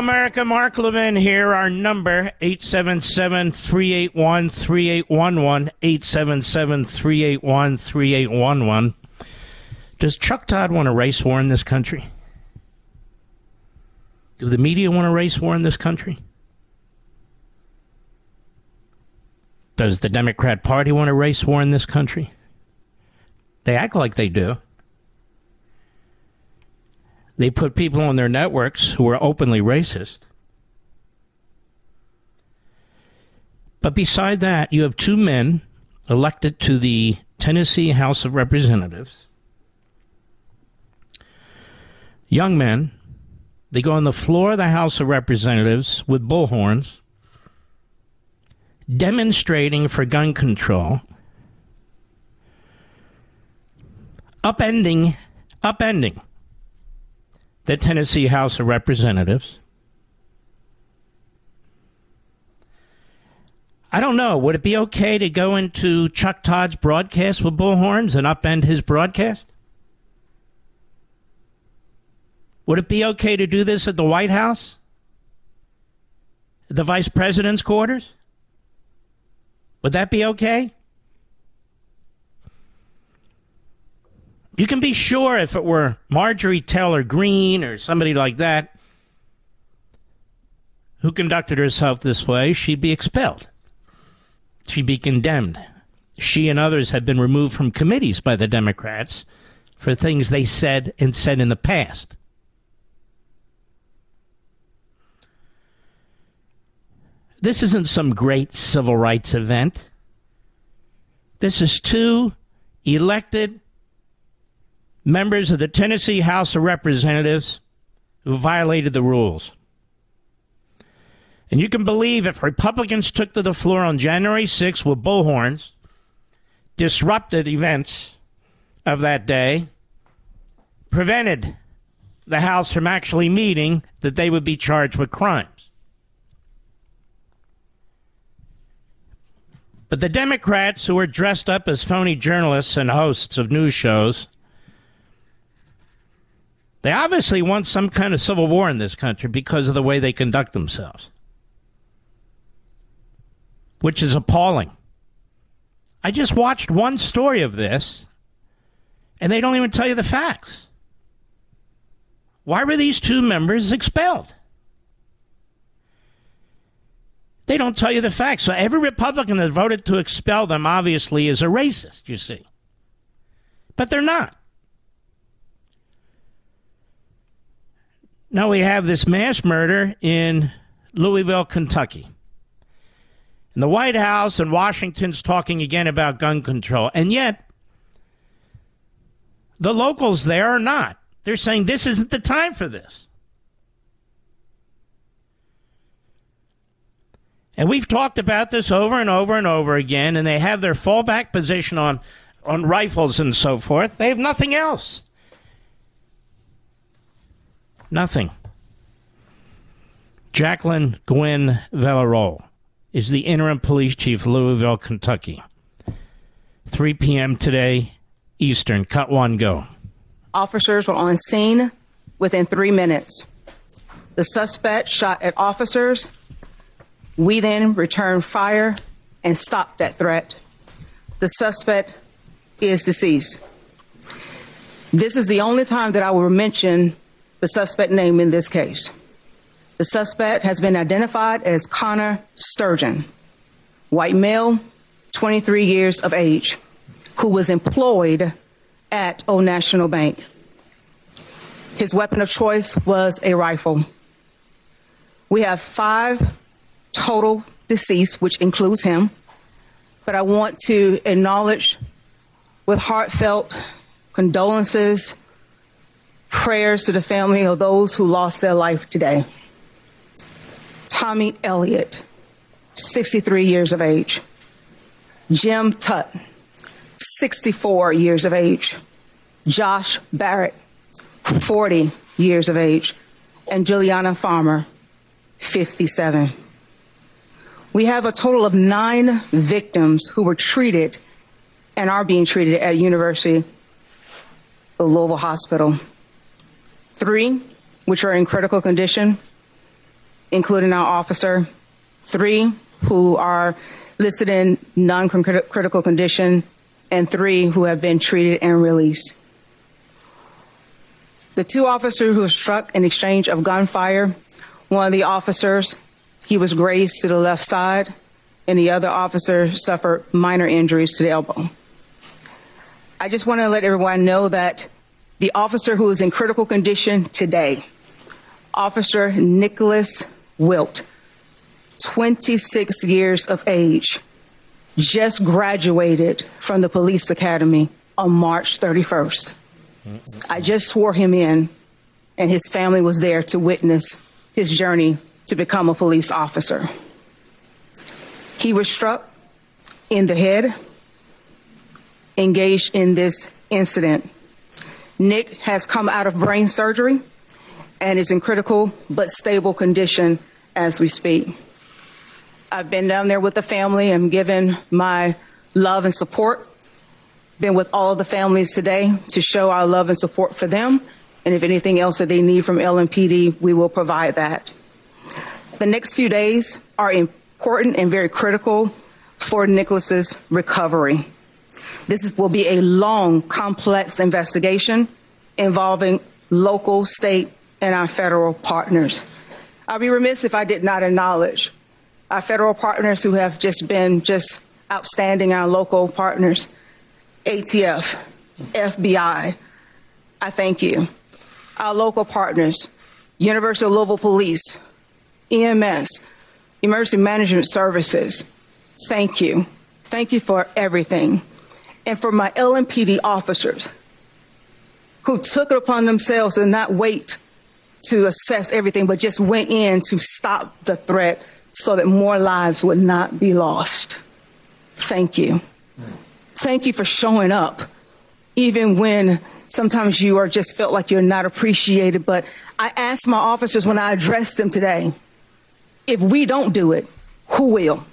America. Mark Levin here. Our number, 877-381-3811, 877-381-3811. Does Chuck Todd want a race war in this country? Do the media want a race war in this country? Does the Democrat Party want a race war in this country? They act like they do. They put people on their networks who are openly racist. But beside that, you have two men elected to the Tennessee House of Representatives. Young men. They go on the floor of the House of Representatives with bullhorns, demonstrating for gun control, upending, upending the Tennessee House of Representatives. I don't know. Would it be okay to go into Chuck Todd's broadcast with bullhorns and upend his broadcast? Would it be okay to do this at the White House? The vice president's quarters? Would that be okay? You can be sure if it were Marjorie Taylor Greene or somebody like that who conducted herself this way, she'd be expelled. She'd be condemned. She and others have been removed from committees by the Democrats for things they said and said in the past. This isn't some great civil rights event. This is two elected members of the Tennessee House of Representatives who violated the rules. And you can believe if Republicans took to the floor on January 6th with bullhorns, disrupted events of that day, prevented the House from actually meeting, that they would be charged with crimes. But the Democrats who were dressed up as phony journalists and hosts of news shows they obviously want some kind of civil war in this country because of the way they conduct themselves, which is appalling. I just watched one story of this, and they don't even tell you the facts. Why were these two members expelled? They don't tell you the facts. So every Republican that voted to expel them obviously is a racist, you see. But they're not. Now we have this mass murder in Louisville, Kentucky. And the White House and Washington's talking again about gun control. And yet, the locals there are not. They're saying this isn't the time for this. And we've talked about this over and over and over again, and they have their fallback position on, on rifles and so forth. They have nothing else. Nothing. Jacqueline Gwen Villarreal is the interim police chief, Louisville, Kentucky. 3 p.m. today, Eastern. Cut one, go. Officers were on scene within three minutes. The suspect shot at officers. We then returned fire and stopped that threat. The suspect is deceased. This is the only time that I will mention the suspect name in this case. The suspect has been identified as Connor Sturgeon, white male, 23 years of age, who was employed at Old National Bank. His weapon of choice was a rifle. We have five total deceased, which includes him. But I want to acknowledge with heartfelt condolences, prayers to the family of those who lost their life today. Tommy Elliott, 63 years of age. Jim Tutt, 64 years of age. Josh Barrick, 40 years of age. And Juliana Farmer, 57. We have a total of nine victims who were treated and are being treated at University of Louisville Hospital. Three, which are in critical condition, including our officer. Three, who are listed in non critical condition, and three who have been treated and released. The two officers who struck in exchange of gunfire, one of the officers he was grazed to the left side, and the other officer suffered minor injuries to the elbow. I just want to let everyone know that the officer who is in critical condition today, Officer Nickolas Wilt, 26 years of age, just graduated from the police academy on March 31st. I just swore him in, and his family was there to witness his journey to become a police officer. He was struck in the head, engaged in this incident. Nick has come out of brain surgery and is in critical but stable condition as we speak. I've been down there with the family and given my love and support. Been with all of the families today to show our love and support for them. And if anything else that they need from LMPD, we will provide that. The next few days are important and very critical for Nickolas's recovery. This is, will be a long, complex investigation involving local, state, and our federal partners. I'd be remiss if I did not acknowledge our federal partners who have just been just outstanding, our local partners, ATF, FBI. I thank you. Our local partners, University of Louisville Police, EMS, Emergency Management Services, thank you. Thank you for everything. And for my LMPD officers who took it upon themselves to not wait to assess everything, but just went in to stop the threat so that more lives would not be lost. Thank you. Thank you for showing up, even when sometimes you are just felt like you're not appreciated. But I asked my officers when I addressed them today, if we don't do it, who will?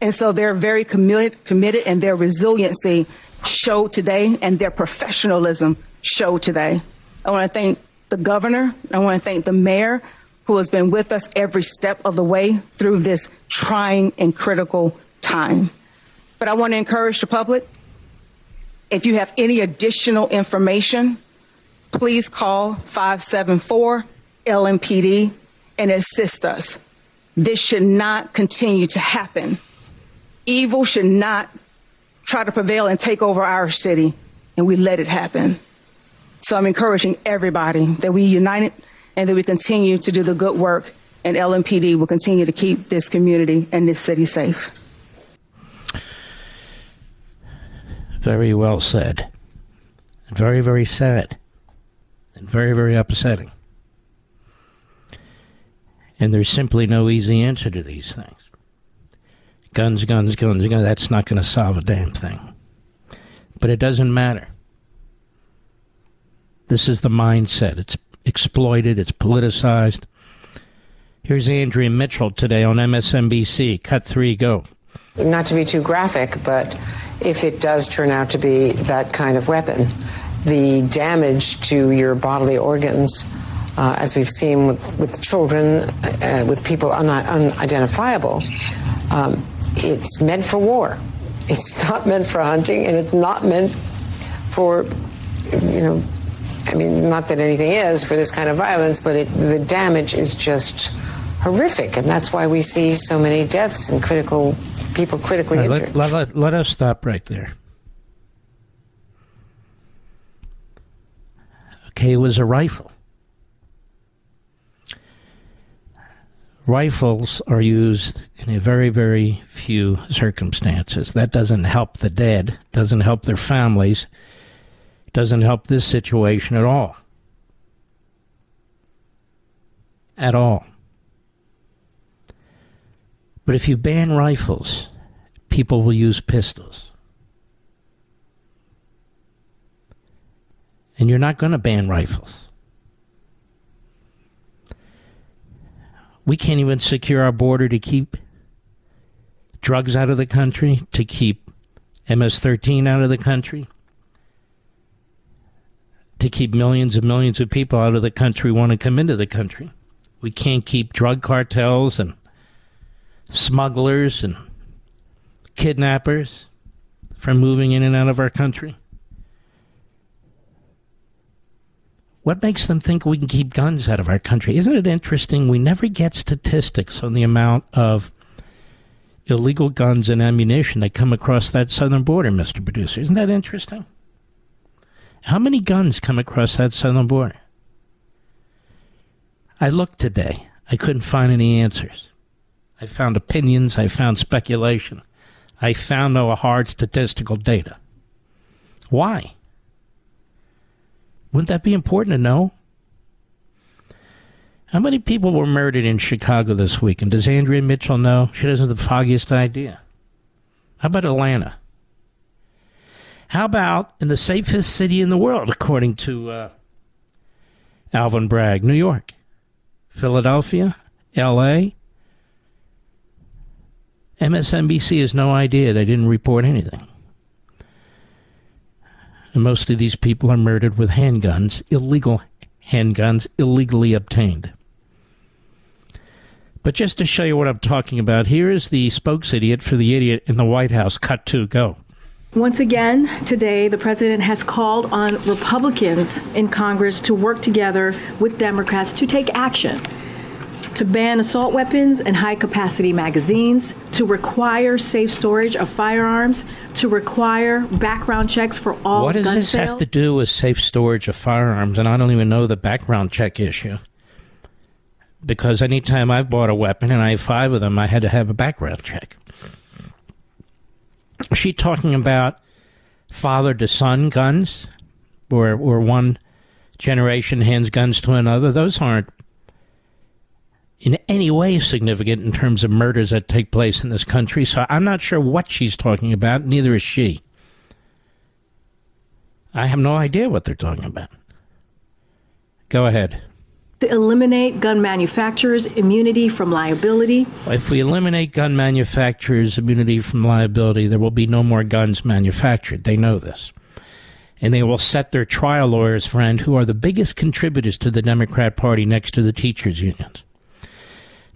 And so they're very committed, committed and their resiliency showed today and their professionalism showed today. I want to thank the governor. I want to thank the mayor who has been with us every step of the way through this trying and critical time. But I want to encourage the public if you have any additional information, please call 574 LMPD and assist us. This should not continue to happen. Evil should not try to prevail and take over our city, and we let it happen. So I'm encouraging everybody that we unite and that we continue to do the good work, and LMPD will continue to keep this community and this city safe. Very well said. Very, very sad. And very, very upsetting. And there's simply no easy answer to these things. Guns, guns, guns, guns. That's not going to solve a damn thing. But it doesn't matter. This is the mindset. It's exploited, it's politicized. Here's Andrea Mitchell today on MSNBC. Cut three, go. Not to be too graphic, but if it does turn out to be that kind of weapon, the damage to your bodily organs, uh, as we've seen with, with children, uh, with people un- unidentifiable, um, it's meant for war. It's not meant for hunting, and it's not meant for, you know, I mean, not that anything is for this kind of violence, but it, the damage is just horrific, and that's why we see so many deaths and critical people critically right, injured. Let, let, let us stop right there. Okay, it was a rifle. Rifles are used in a very, very few circumstances. That doesn't help the dead, doesn't help their families, doesn't help this situation at all. At all. But if you ban rifles, people will use pistols. And you're not going to ban rifles. We can't even secure our border to keep drugs out of the country, to keep MS 13 out of the country, to keep millions and millions of people out of the country want to come into the country. We can't keep drug cartels and smugglers and kidnappers from moving in and out of our country? What makes them think we can keep guns out of our country? Isn't it interesting? We never get statistics on the amount of illegal guns and ammunition that come across that southern border, Mr. Producer. Isn't that interesting? How many guns come across that southern border? I looked today. I couldn't find any answers. I found opinions. I found speculation. I found no hard statistical data. Why? Wouldn't that be important to know? How many people were murdered in Chicago this week? And does Andrea Mitchell know? She doesn't have the foggiest idea. How about Atlanta? How about in the safest city in the world, according to uh, Alvin Bragg, New York, Philadelphia, L.A., MSNBC has no idea. They didn't report anything. And most of these people are murdered with handguns, illegal handguns, illegally obtained. But just to show you what I'm talking about, here is the spokes idiot for the idiot in the White House. Cut to go. Once again, today, the president has called on Republicans in Congress to work together with Democrats to take action to ban assault weapons and high capacity magazines, to require safe storage of firearms, to require background checks for all What does this sales. have to do with safe storage of firearms? And I don't even know the background check issue. Because anytime I've bought a weapon, and I have five of them, I had to have a background check. Is she talking about father to son guns? Or, or one generation hands guns to another? Those aren't in any way significant in terms of murders that take place in this country. So I'm not sure what she's talking about. Neither is she. I have no idea what they're talking about. Go ahead. to eliminate gun manufacturers' immunity from liability, If we eliminate gun manufacturers' immunity from liability, there will be no more guns manufactured. They know this. And they will set their trial lawyers, friend, who are the biggest contributors to the Democrat Party next to the teachers' unions.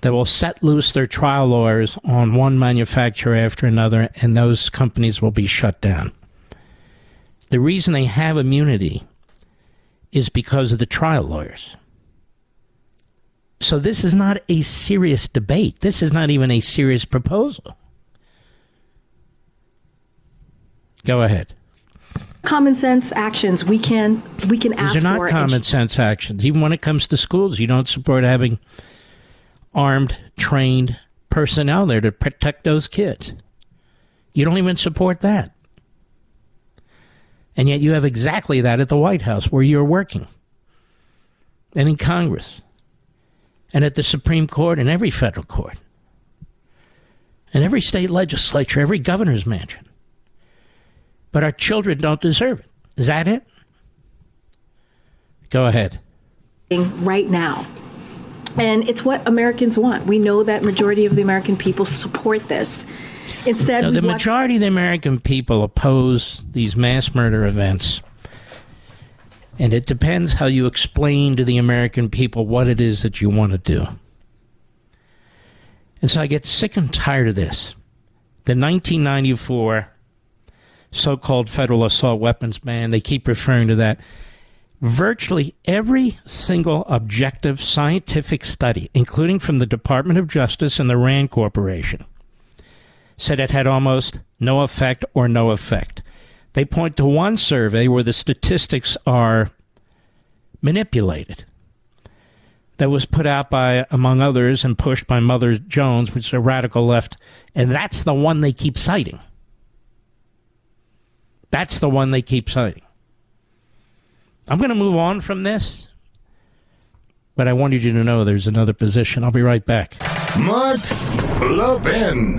They will set loose their trial lawyers on one manufacturer after another, and those companies will be shut down. The reason they have immunity is because of the trial lawyers. So this is not a serious debate. This is not even a serious proposal. Go ahead. common sense actions we can we can These ask are not common sense actions. Even when it comes to schools, you don't support having armed, trained personnel there to protect those kids. You don't even support that. And yet you have exactly that at the White House where you're working. And in Congress. And at the Supreme Court and every federal court. And every state legislature, every governor's mansion. But our children don't deserve it. Is that it? Go ahead. right now. And it's what Americans want. We know that majority of the American people support this. Instead, no, the majority of the American people oppose these mass murder events. And it depends how you explain to the American people what it is that you want to do. And so I get sick and tired of this. The 1994 so called federal assault weapons ban, they keep referring to that. Virtually every single objective scientific study, including from the Department of Justice and the RAND Corporation, said it had almost no effect or no effect. They point to one survey where the statistics are manipulated. That was put out by, among others, and pushed by Mother Jones, which is a radical left, and that's the one they keep citing. That's the one they keep citing. I'm going to move on from this, but I wanted you to know there's another position. I'll be right back. Mark Levin.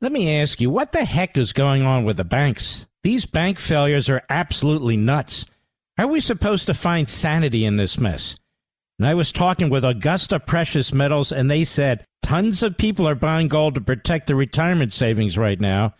Let me ask you, what the heck is going on with the banks? These bank failures are absolutely nuts. How are we supposed to find sanity in this mess? And I was talking with Augusta Precious Metals, and they said tons of people are buying gold to protect their retirement savings right now.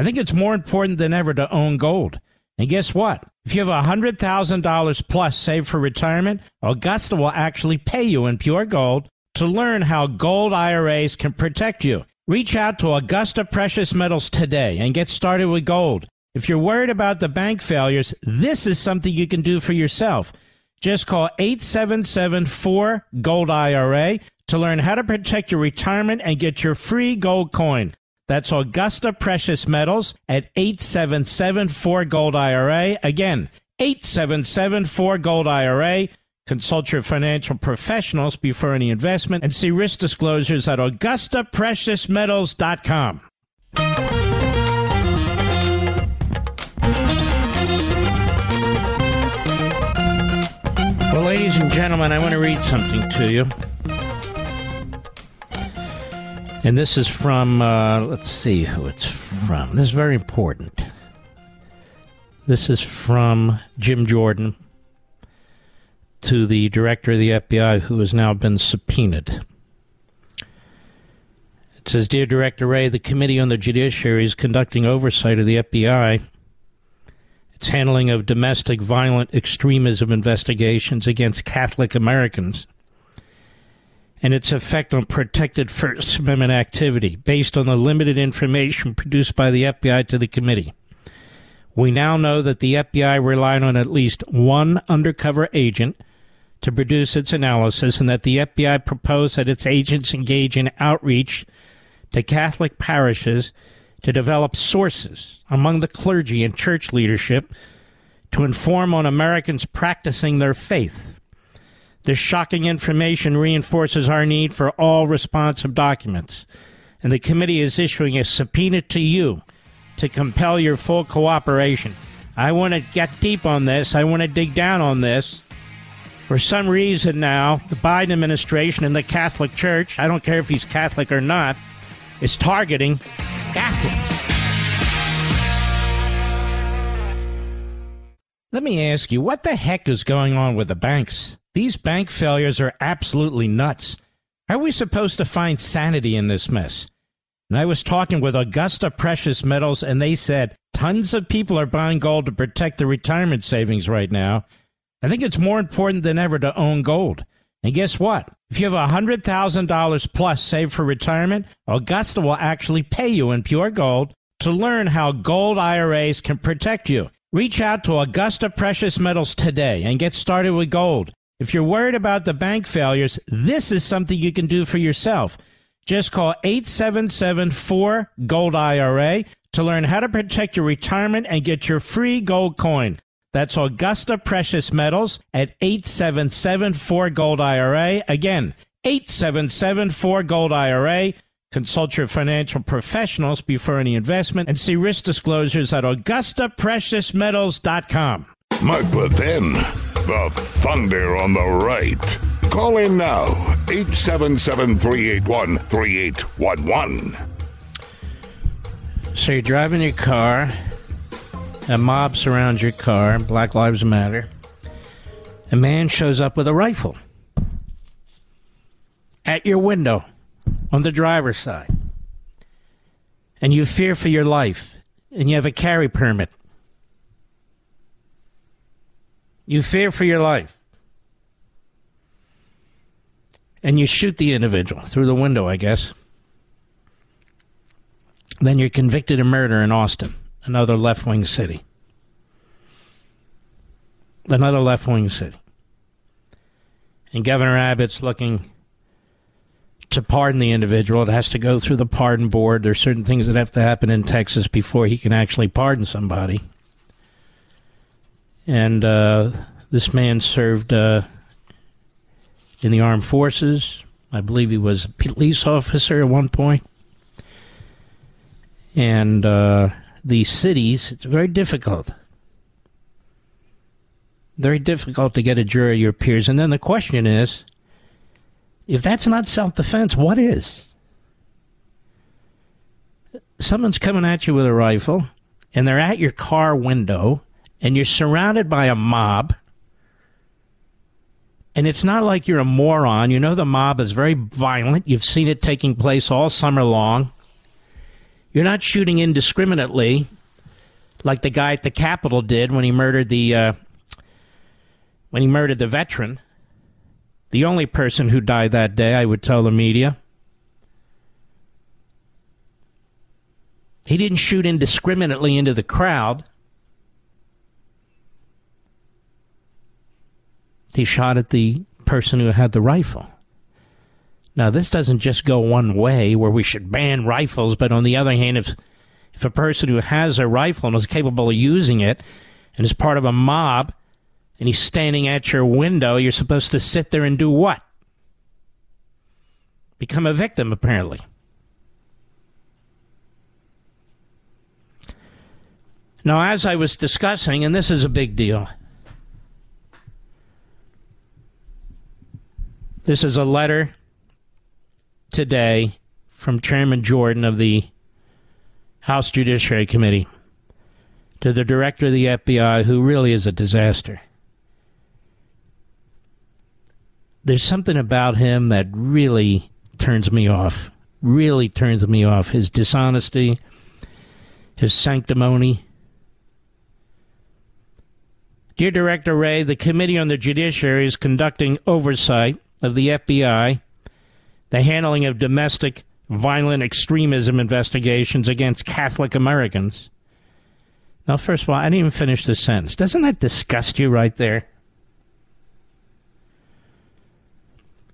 I think it's more important than ever to own gold. And guess what? If you have $100,000 plus saved for retirement, Augusta will actually pay you in pure gold to learn how gold IRAs can protect you. Reach out to Augusta Precious Metals today and get started with gold. If you're worried about the bank failures, this is something you can do for yourself. Just call 877 4 Gold IRA to learn how to protect your retirement and get your free gold coin. That's Augusta Precious Metals at 877 4 Gold IRA. Again, 877 4 Gold IRA. Consult your financial professionals before any investment and see risk disclosures at AugustaPreciousMetals.com. Well, ladies and gentlemen, I want to read something to you. And this is from, uh, let's see who it's from. This is very important. This is from Jim Jordan to the director of the FBI who has now been subpoenaed. It says Dear Director Wray, the Committee on the Judiciary is conducting oversight of the FBI, its handling of domestic violent extremism investigations against Catholic Americans, and its effect on protected First Amendment activity based on the limited information produced by the FBI to the committee. We now know that the FBI relied on at least one undercover agent to produce its analysis and that the FBI proposed that its agents engage in outreach to Catholic parishes to develop sources among the clergy and church leadership to inform on Americans practicing their faith. This shocking information reinforces our need for all responsive documents, and the committee is issuing a subpoena to you to compel your full cooperation. I want to get deep on this. I want to dig down on this. For some reason now, the Biden administration and the Catholic Church, I don't care if he's Catholic or not, is targeting Catholics. Let me ask you, what the heck is going on with the banks? These bank failures are absolutely nuts. How are we supposed to find sanity in this mess? And I was talking with Augusta Precious Metals, and they said tons of people are buying gold to protect their retirement savings right now. I think it's more important than ever to own gold. And guess what? If you have $100,000 plus saved for retirement, Augusta will actually pay you in pure gold to learn how gold IRAs can protect you. Reach out to Augusta Precious Metals today and get started with gold. If you're worried about the bank failures, this is something you can do for yourself. Just call 877 4 Gold IRA to learn how to protect your retirement and get your free gold coin. That's Augusta Precious Metals at 877 4 Gold IRA. Again, 877 4 Gold IRA. Consult your financial professionals before any investment and see risk disclosures at AugustaPreciousMetals.com. Mark Levin, the thunder on the right. Call in now, 877 381 3811. So you're driving your car A mob surrounds your car. Black Lives Matter. A man shows up with a rifle at your window on the driver's side. And you fear for your life. And you have a carry permit. You fear for your life. And you shoot the individual through the window, I guess. Then you're convicted of murder in Austin, another left wing city. Another left wing city. And Governor Abbott's looking to pardon the individual. It has to go through the pardon board. There's certain things that have to happen in Texas before he can actually pardon somebody. And uh, this man served uh, in the armed forces. I believe he was a police officer at one point. And uh, these cities, it's very difficult. Very difficult to get a jury your peers. And then the question is if that's not self defense, what is? Someone's coming at you with a rifle, and they're at your car window, and you're surrounded by a mob. And it's not like you're a moron. You know the mob is very violent. You've seen it taking place all summer long. You're not shooting indiscriminately like the guy at the Capitol did when he murdered the uh, when he murdered the veteran. The only person who died that day, I would tell the media. He didn't shoot indiscriminately into the crowd. He shot at the person who had the rifle. Now, this doesn't just go one way where we should ban rifles, but on the other hand, if, if a person who has a rifle and is capable of using it and is part of a mob and he's standing at your window, you're supposed to sit there and do what? Become a victim, apparently. Now, as I was discussing, and this is a big deal, this is a letter today from Chairman Jordan of the House Judiciary Committee to the director of the FBI, who really is a disaster. There's something about him that really turns me off. Really turns me off. His dishonesty, his sanctimony. Dear Director Wray, the Committee on the Judiciary is conducting oversight of the FBI the handling of domestic violent extremism investigations against Catholic Americans. Now, first of all, I didn't even finish the sentence. Doesn't that disgust you right there?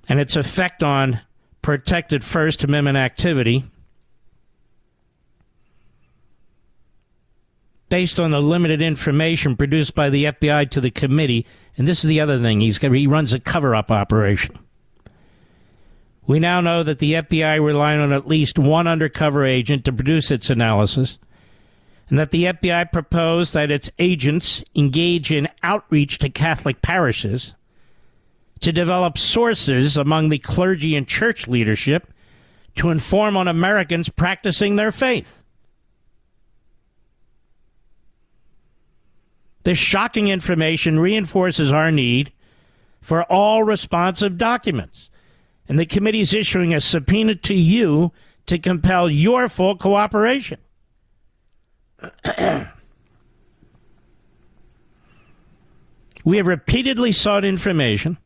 And its effect on protected First Amendment activity based on the limited information produced by the FBI to the committee. And this is the other thing. He's, he runs a cover up operation. We now know that the FBI relied on at least one undercover agent to produce its analysis, and that the FBI proposed that its agents engage in outreach to Catholic parishes to develop sources among the clergy and church leadership to inform on Americans practicing their faith. This shocking information reinforces our need for all responsive documents and the committee is issuing a subpoena to you to compel your full cooperation. we have repeatedly sought information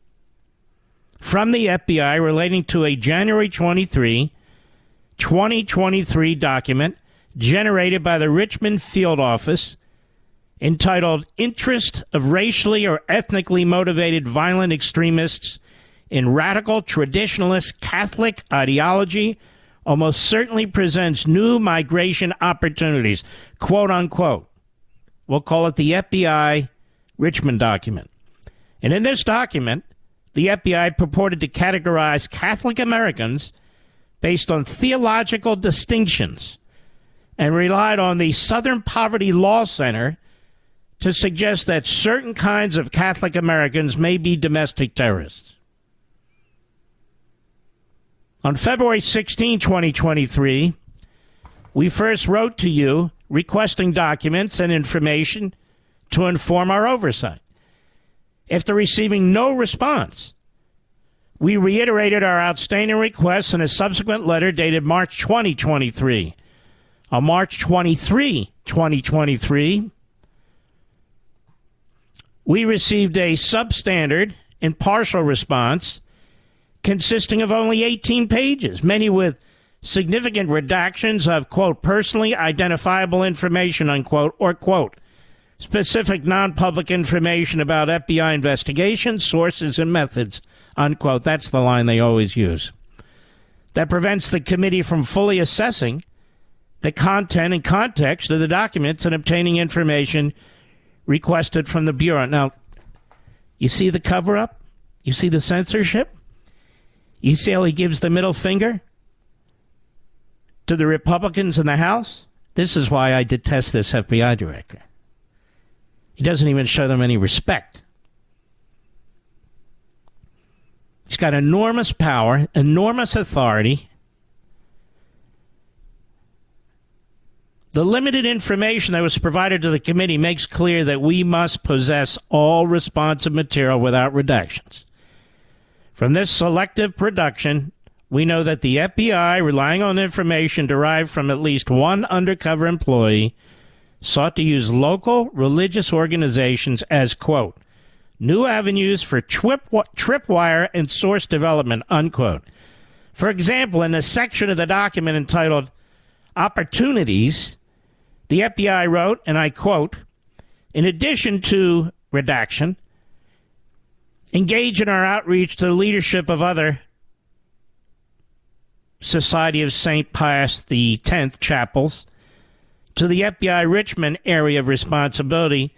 from the FBI relating to a January 23, 2023 document generated by the Richmond Field Office entitled Interest of Racially or Ethnically Motivated Violent Extremists in radical traditionalist Catholic ideology almost certainly presents new mitigation opportunities, quote unquote. We'll call it the FBI Richmond document. And in this document, the FBI purported to categorize Catholic Americans based on theological distinctions and relied on the Southern Poverty Law Center to suggest that certain kinds of Catholic Americans may be domestic terrorists. On February 16, 2023, we first wrote to you requesting documents and information to inform our oversight. After receiving no response, we reiterated our outstanding requests in a subsequent letter dated March 2023. On March 23, 2023, we received a substandard and partial response consisting of only 18 pages, many with significant redactions of, quote, personally identifiable information, unquote, or, quote, specific non public information about FBI investigations, sources, and methods, unquote. That's the line they always use. That prevents the committee from fully assessing the content and context of the documents and obtaining information requested from the Bureau. Now, you see the cover up? You see the censorship? You see how he gives the middle finger to the Republicans in the House? This is why I detest this FBI director. He doesn't even show them any respect. He's got enormous power, enormous authority. The limited information that was provided to the committee makes clear that we must possess all responsive material without redactions. From this selective production, we know that the FBI, relying on information derived from at least one undercover employee, sought to use local religious organizations as, quote, new avenues for trip, tripwire and source development, unquote. For example, in a section of the document entitled Opportunities, the FBI wrote, and I quote, in addition to redaction, engage in our outreach to the leadership of other Society of St. Pius X chapels to the FBI Richmond area of responsibility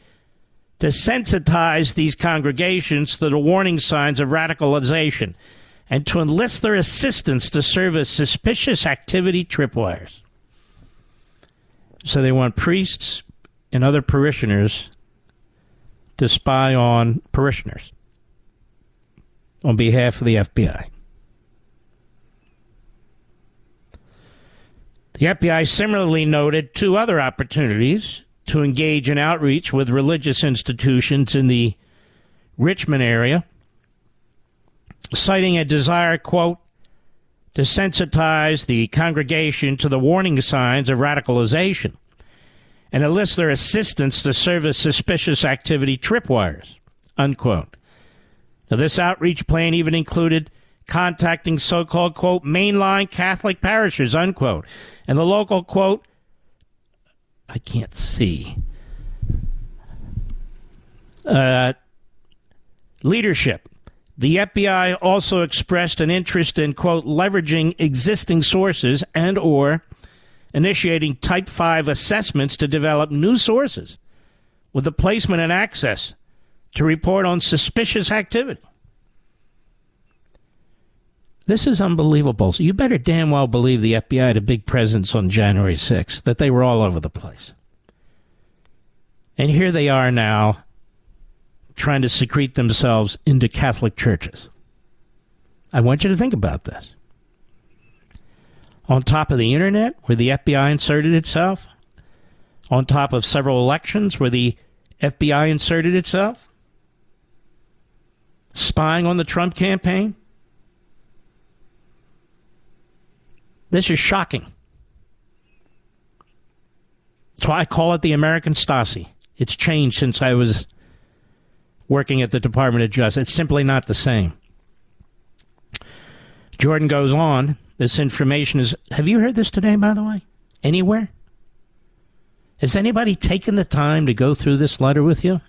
to sensitize these congregations to the warning signs of radicalization and to enlist their assistance to serve as suspicious activity tripwires. So they want priests and other parishioners to spy on parishioners on behalf of the FBI. The FBI similarly noted two other opportunities to engage in outreach with religious institutions in the Richmond area, citing a desire, quote, to sensitize the congregation to the warning signs of radicalization and enlist their assistance to serve as suspicious activity tripwires, unquote. Now, this outreach plan even included contacting so called, quote, mainline Catholic parishes, unquote, and the local, quote, I can't see, uh, leadership. The FBI also expressed an interest in, quote, leveraging existing sources and or initiating Type 5 assessments to develop new sources with the placement and access to report on suspicious activity. This is unbelievable. So you better damn well believe the FBI had a big presence on January 6th, that they were all over the place. And here they are now trying to secrete themselves into Catholic churches. I want you to think about this. On top of the internet, where the FBI inserted itself, on top of several elections where the FBI inserted itself, spying on the Trump campaign, This is shocking. That's why I call it the American Stasi. It's changed since I was working at the Department of Justice. It's simply not the same. Jordan goes on. This information is. Have you heard this today, by the way? Anywhere? Has anybody taken the time to go through this letter with you?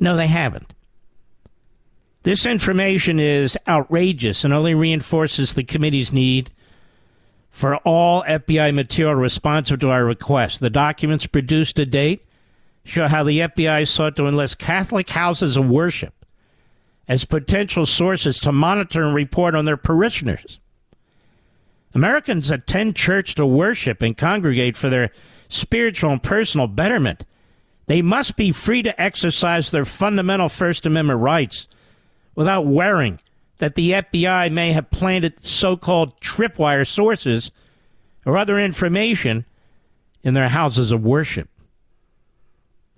No, they haven't. This information is outrageous and only reinforces the committee's need for all FBI material responsive to our request. The documents produced to date show how the FBI sought to enlist Catholic houses of worship as potential sources to monitor and report on their parishioners. Americans attend church to worship and congregate for their spiritual and personal betterment. They must be free to exercise their fundamental First Amendment rights without worrying that the FBI may have planted so called tripwire sources or other information in their houses of worship.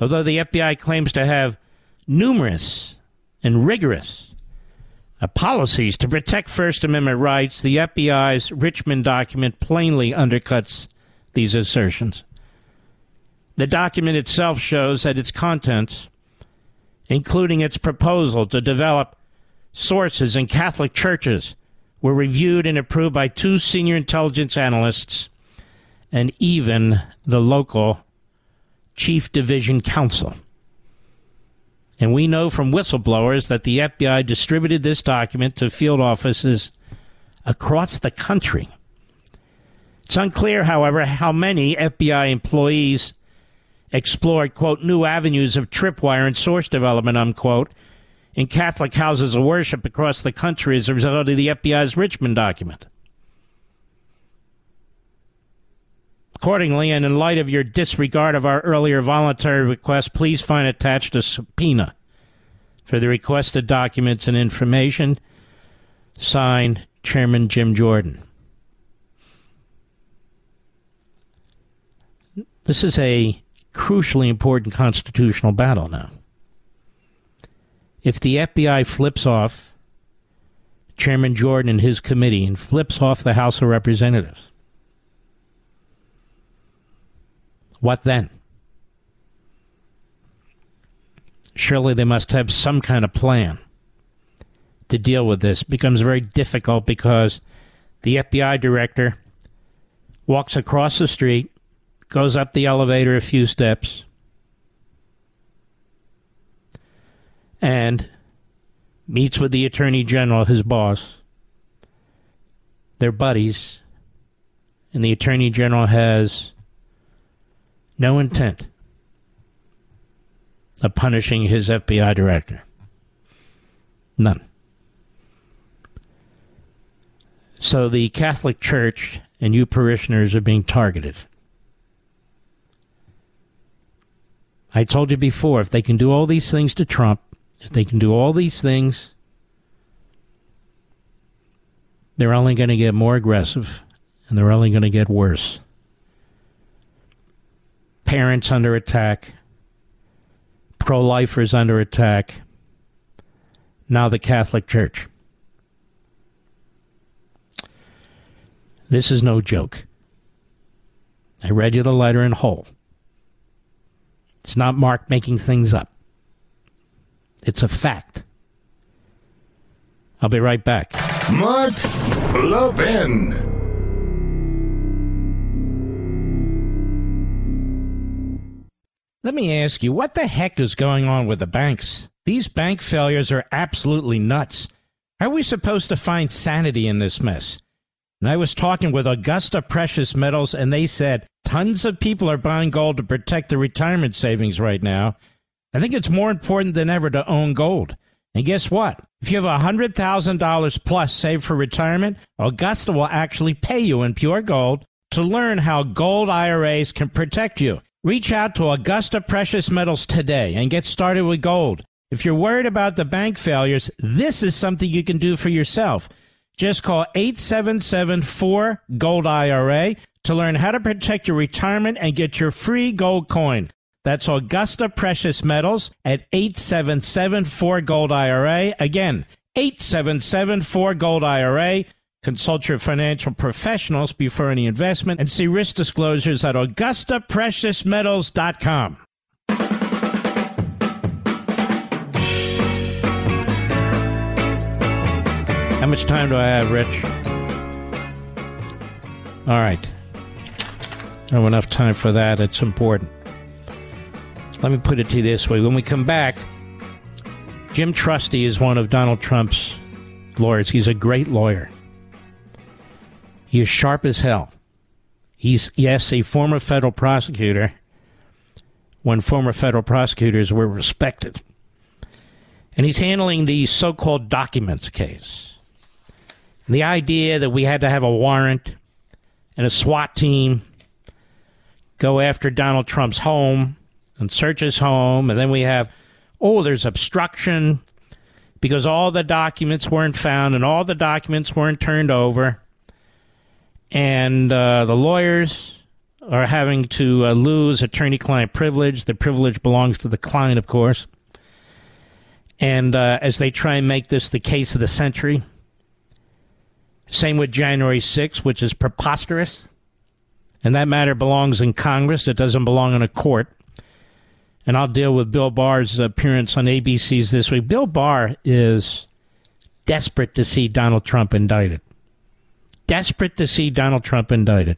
Although the FBI claims to have numerous and rigorous uh, policies to protect First Amendment rights, the FBI's Richmond document plainly undercuts these assertions. The document itself shows that its contents, including its proposal to develop sources in Catholic churches, were reviewed and approved by two senior intelligence analysts and even the local chief division counsel. And we know from whistleblowers that the FBI distributed this document to field offices across the country. It's unclear, however, how many FBI employees explored, quote, new avenues of tripwire and source development, unquote, in Catholic houses of worship across the country as a result of the FBI's Richmond document. Accordingly, and in light of your disregard of our earlier voluntary request, please find attached a subpoena for the requested documents and information. Signed, Chairman Jim Jordan. This is a crucially important constitutional battle now. If the FBI flips off Chairman Jordan and his committee and flips off the House of Representatives, what then? Surely they must have some kind of plan to deal with this. It becomes very difficult because the FBI director walks across the street, goes up the elevator a few steps, and meets with the attorney general, his boss. They're buddies, and the attorney general has no intent of punishing his FBI director. None. So the Catholic Church and you parishioners are being targeted. I told you before, if they can do all these things to Trump, if they can do all these things, they're only going to get more aggressive and they're only going to get worse. Parents under attack, pro lifers under attack, now the Catholic Church. This is no joke. I read you the letter in whole. It's not Mark making things up. It's a fact. I'll be right back. Mark Levin. Let me ask you, what the heck is going on with the banks? These bank failures are absolutely nuts. How are we supposed to find sanity in this mess? And I was talking with Augusta Precious Metals, and they said tons of people are buying gold to protect their retirement savings right now. I think it's more important than ever to own gold. And guess what? If you have $100,000 plus saved for retirement, Augusta will actually pay you in pure gold to learn how gold IRAs can protect you. Reach out to Augusta Precious Metals today and get started with gold. If you're worried about the bank failures, this is something you can do for yourself. Just call 877 4 Gold IRA to learn how to protect your retirement and get your free gold coin. That's Augusta Precious Metals at 877 4 Gold IRA. Again, 877 4 Gold IRA. Consult your financial professionals before any investment and see risk disclosures at AugustaPreciousMetals.com. How much time do I have, Rich? All right. I have enough time for that. It's important. Let me put it to you this way. When we come back, Jim Trusty is one of Donald Trump's lawyers. He's a great lawyer. He is sharp as hell. He's, yes, a former federal prosecutor when former federal prosecutors were respected. And he's handling the so called documents case. The idea that we had to have a warrant and a SWAT team go after Donald Trump's home and search his home, and then we have, oh, there's obstruction because all the documents weren't found and all the documents weren't turned over. And uh, the lawyers are having to uh, lose attorney client privilege. The privilege belongs to the client, of course. And uh, as they try and make this the case of the century, same with January 6th, which is preposterous. And that matter belongs in Congress. It doesn't belong in a court. And I'll deal with Bill Barr's appearance on ABC's this week. Bill Barr is desperate to see Donald Trump indicted. Desperate to see Donald Trump indicted.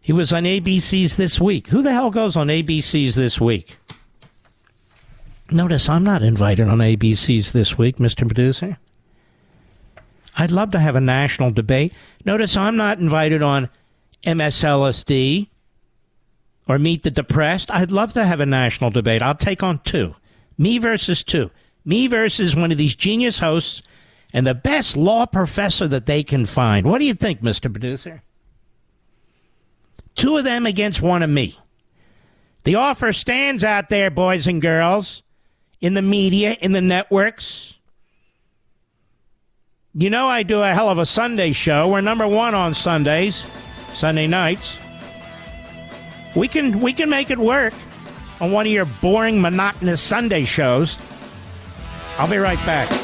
He was on ABC's this week. Who the hell goes on ABC's this week? Notice I'm not invited on ABC's this week, Mr. Producer. I'd love to have a national debate. Notice I'm not invited on MSLSD or Meet the Depressed. I'd love to have a national debate. I'll take on two. Me versus two. Me versus one of these genius hosts and the best law professor that they can find. What do you think, Mr. Producer? Two of them against one of me. The offer stands out there, boys and girls, in the media, in the networks. You know, I do a hell of a Sunday show. We're number one on Sundays, Sunday nights. We can we can make it work on one of your boring, monotonous Sunday shows. I'll be right back.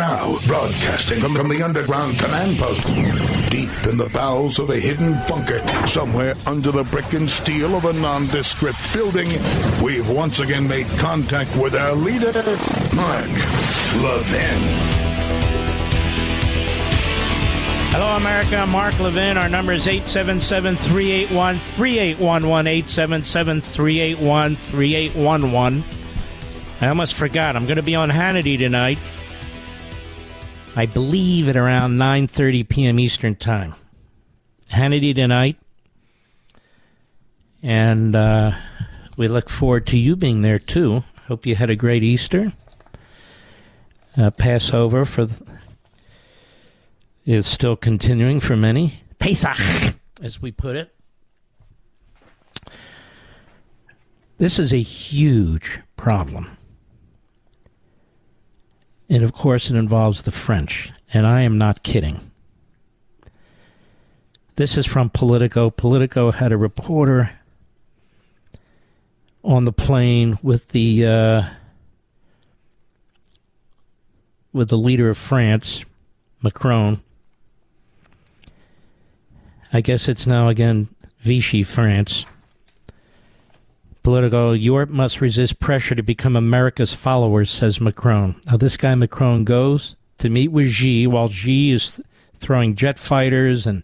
Now, broadcasting from, from the underground command post, deep in the bowels of a hidden bunker, somewhere under the brick and steel of a nondescript building, we've once again made contact with our leader, Mark Levin. Hello, America. Mark Levin. Our number is 877 381 3811. 877 381 3811. I almost forgot. I'm going to be on Hannity tonight. I believe at around 9:30 p.m. Eastern Time. Hannity tonight. And uh, we look forward to you being there too. Hope you had a great Easter. Uh, Passover for the, is still continuing for many. Pesach, as we put it. This is a huge problem. And of course, it involves the French. And I am not kidding. This is from Politico. Politico had a reporter on the plane with the uh, with the leader of France, Macron. I guess it's now again Vichy France. Politico, Europe must resist pressure to become America's followers, says Macron. Now, this guy Macron goes to meet with Xi while Xi is th- throwing jet fighters and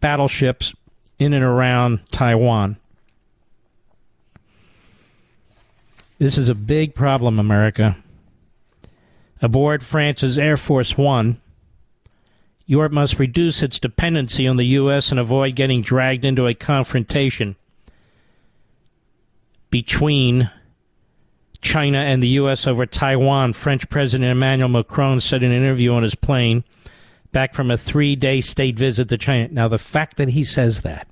battleships in and around Taiwan. This is a big problem, America. Aboard France's Air Force One, Europe must reduce its dependency on the U.S. and avoid getting dragged into a confrontation between China and the U.S. over Taiwan. French President Emmanuel Macron said in an interview on his plane back from a three day state visit to China. Now, the fact that he says that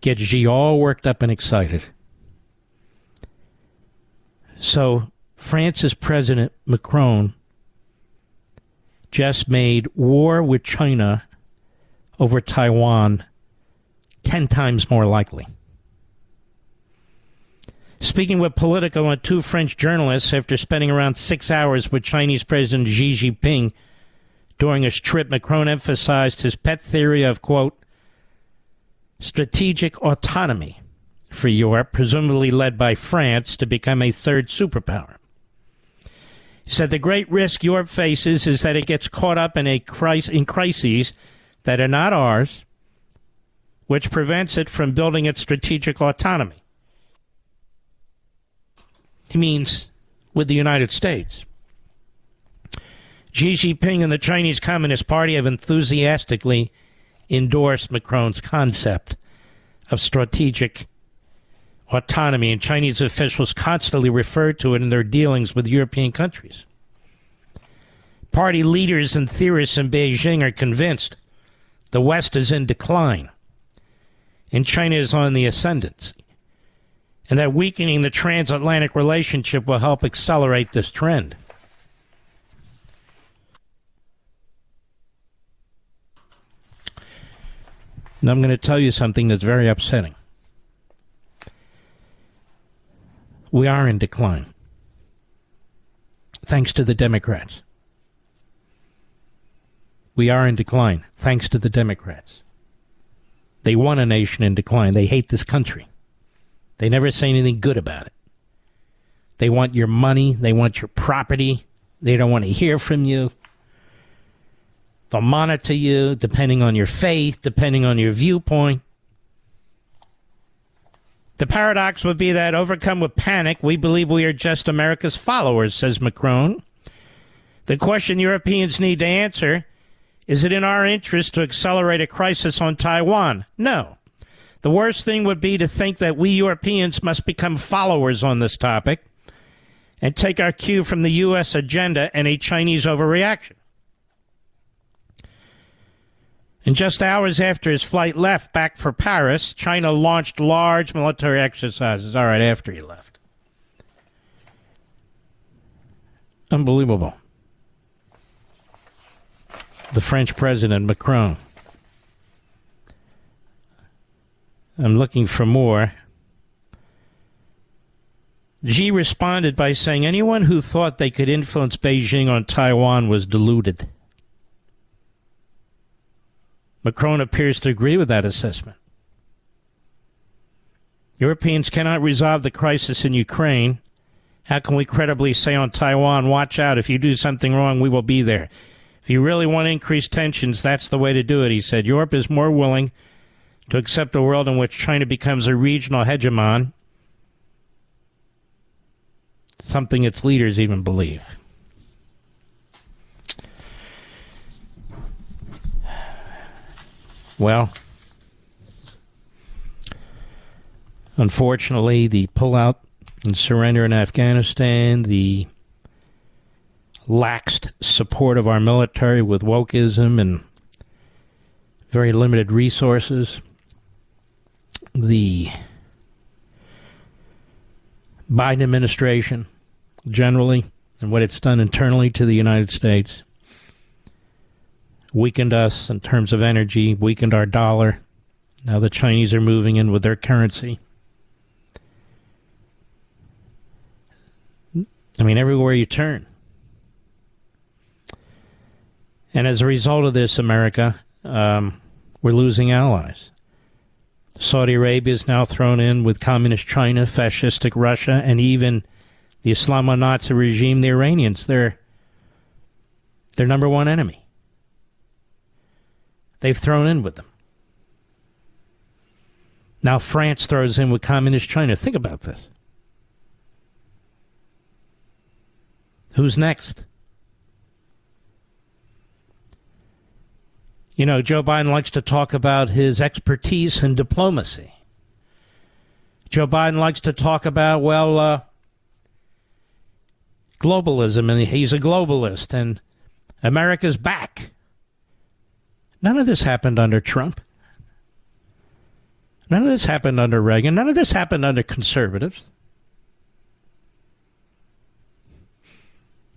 gets Xi all worked up and excited. So, France's President Macron just made war with China over Taiwan 10 times more likely. Speaking with Politico and two French journalists after spending around six hours with Chinese President Xi Jinping during his trip, Macron emphasized his pet theory of, quote, strategic autonomy for Europe, presumably led by France, to become a third superpower. He said the great risk Europe faces is that it gets caught up in a crisis, in crises that are not ours, which prevents it from building its strategic autonomy. He means with the United States. Xi Jinping and the Chinese Communist Party have enthusiastically endorsed Macron's concept of strategic autonomy, and Chinese officials constantly refer to it in their dealings with European countries. Party leaders and theorists in Beijing are convinced the West is in decline and China is on the ascendant, and that weakening the transatlantic relationship will help accelerate this trend. And I'm going to tell you something that's very upsetting. We are in decline. Thanks to the Democrats. We are in decline, thanks to the Democrats. They want a nation in decline. They hate this country. They never say anything good about it. They want your money. They want your property. They don't want to hear from you. They'll monitor you depending on your faith, depending on your viewpoint. The paradox would be that, overcome with panic, we believe we are just America's followers, says Macron. The question Europeans need to answer is it in our interest to accelerate a crisis on Taiwan? No. The worst thing would be to think that we Europeans must become followers on this topic and take our cue from the U.S. agenda and a Chinese overreaction. And just hours after his flight left back for Paris, China launched large military exercises. All right, after he left. Unbelievable. The French President Macron. I'm looking for more. Xi responded by saying anyone who thought they could influence Beijing on Taiwan was deluded. Macron appears to agree with that assessment. Europeans cannot resolve the crisis in Ukraine. How can we credibly say on Taiwan, watch out, if you do something wrong, we will be there? If you really want to increase tensions, that's the way to do it, he said. Europe is more willing to accept a world in which China becomes a regional hegemon, something its leaders even believe. Well, unfortunately, the pullout and surrender in Afghanistan, the laxed support of our military with wokeism and very limited resources, the Biden administration generally and what it's done internally to the United States weakened us in terms of energy, weakened our dollar. Now the Chinese are moving in with their currency. I mean, everywhere you turn. And as a result of this, America, um, we're losing allies. Saudi Arabia is now thrown in with communist China, fascistic Russia, and even the Islamo-Nazi regime, the Iranians. They're their number one enemy they've thrown in with them. Now France throws in with communist China. Think about this. Who's next? You know, Joe Biden likes to talk about his expertise in diplomacy. Joe Biden likes to talk about, well, uh, globalism, and he's a globalist, and America's back. None of this happened under Trump. None of this happened under Reagan. None of this happened under conservatives.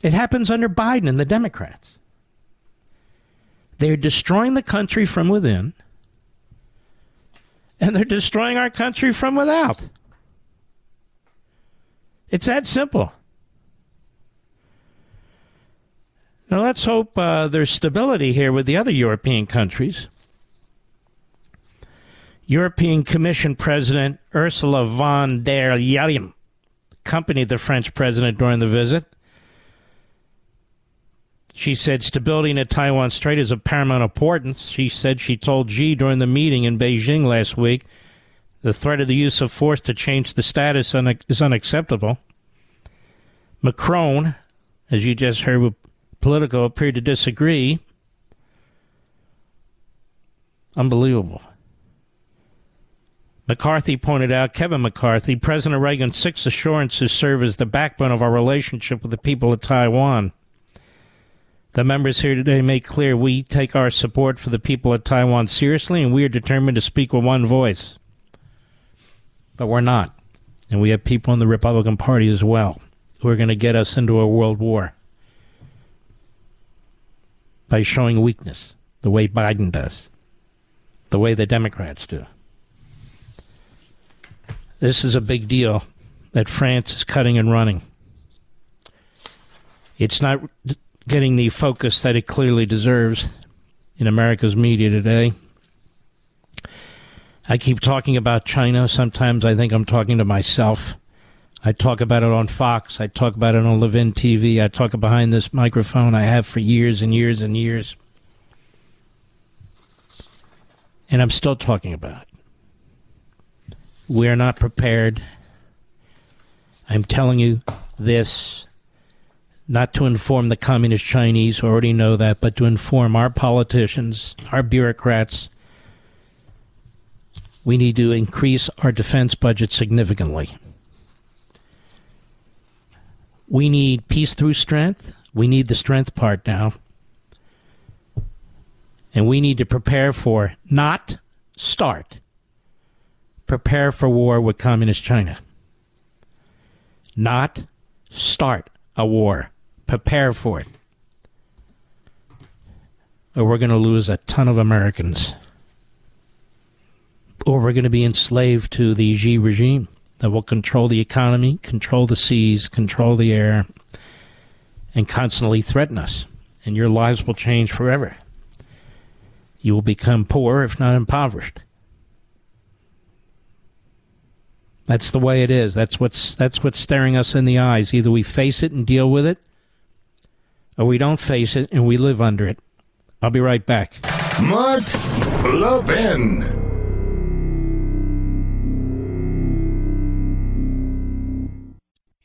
It happens under Biden and the Democrats. They're destroying the country from within, and they're destroying our country from without. It's that simple. Now let's hope uh, there's stability here with the other European countries. European Commission President Ursula von der Leyen accompanied the French president during the visit. She said stability in the Taiwan Strait is of paramount importance. She said she told Xi during the meeting in Beijing last week the threat of the use of force to change the status is unacceptable. Macron, as you just heard, with Politico appeared to disagree. Unbelievable. McCarthy pointed out, Kevin McCarthy, President Reagan's six assurances serve as the backbone of our relationship with the people of Taiwan. The members here today make clear we take our support for the people of Taiwan seriously and we are determined to speak with one voice. But we're not. And we have people in the Republican Party as well who are going to get us into a world war by showing weakness the way Biden does, the way the Democrats do. This is a big deal that France is cutting and running. It's not getting the focus that it clearly deserves in America's media today. I keep talking about China. Sometimes I think I'm talking to myself. I talk about it on Fox. I talk about it on Levin TV. I talk behind this microphone I have for years and years and years. And I'm still talking about it. We are not prepared. I'm telling you this not to inform the communist Chinese who already know that, but to inform our politicians, our bureaucrats. We need to increase our defense budget significantly. We need peace through strength. We need the strength part now. And we need to prepare for, not start, prepare for war with Communist China. Not start a war. Prepare for it. Or we're going to lose a ton of Americans. Or we're going to be enslaved to the Xi regime that will control the economy, control the seas, control the air, and constantly threaten us. And your lives will change forever. You will become poor, if not impoverished. That's the way it is. That's what's that's what's staring us in the eyes. Either we face it and deal with it, or we don't face it and we live under it. I'll be right back. Mark Levin.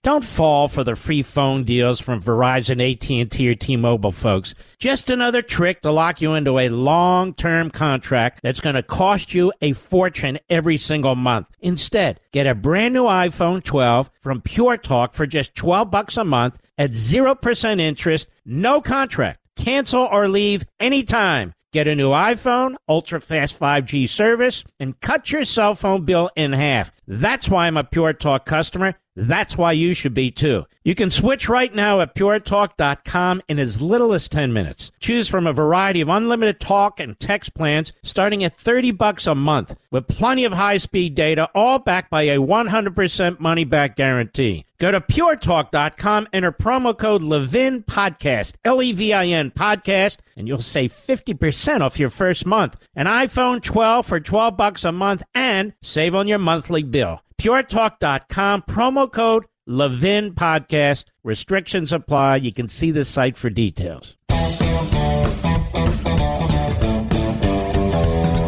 Don't fall for the free phone deals from Verizon, AT&T, or T-Mobile, folks. Just another trick to lock you into a long-term contract that's going to cost you a fortune every single month. Instead, get a brand new iPhone 12 from Pure Talk for just 12 bucks a month at 0% interest, no contract. Cancel or leave anytime. Get a new iPhone, ultra fast 5G service, and cut your cell phone bill in half. That's why I'm a Pure Talk customer. That's why you should be too. You can switch right now at puretalk.com in as little as 10 minutes. Choose from a variety of unlimited talk and text plans starting at 30 bucks a month with plenty of high-speed data all backed by a 100% money back guarantee. Go to puretalk.com, enter promo code Levin Podcast, L E V I N Podcast, and you'll save 50% off your first month. An iPhone 12 for 12 bucks a month and save on your monthly bill puretalk.com, promo code Levin Podcast. Restrictions apply. You can see the site for details.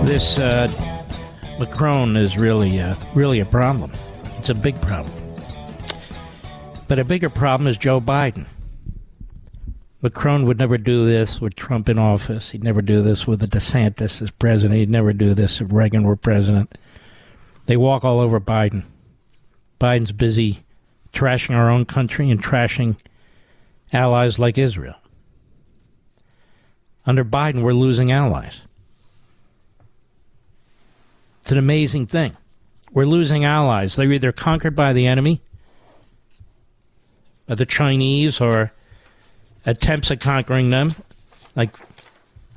This uh, Macron is really, uh, really a problem. It's a big problem. But a bigger problem is Joe Biden. Macron would never do this with Trump in office. He'd never do this with the DeSantis as president. He'd never do this if Reagan were president. They walk all over Biden. Biden's busy trashing our own country and trashing allies like Israel. Under Biden, we're losing allies. It's an amazing thing. We're losing allies. They're either conquered by the enemy, by the Chinese, or attempts at conquering them, like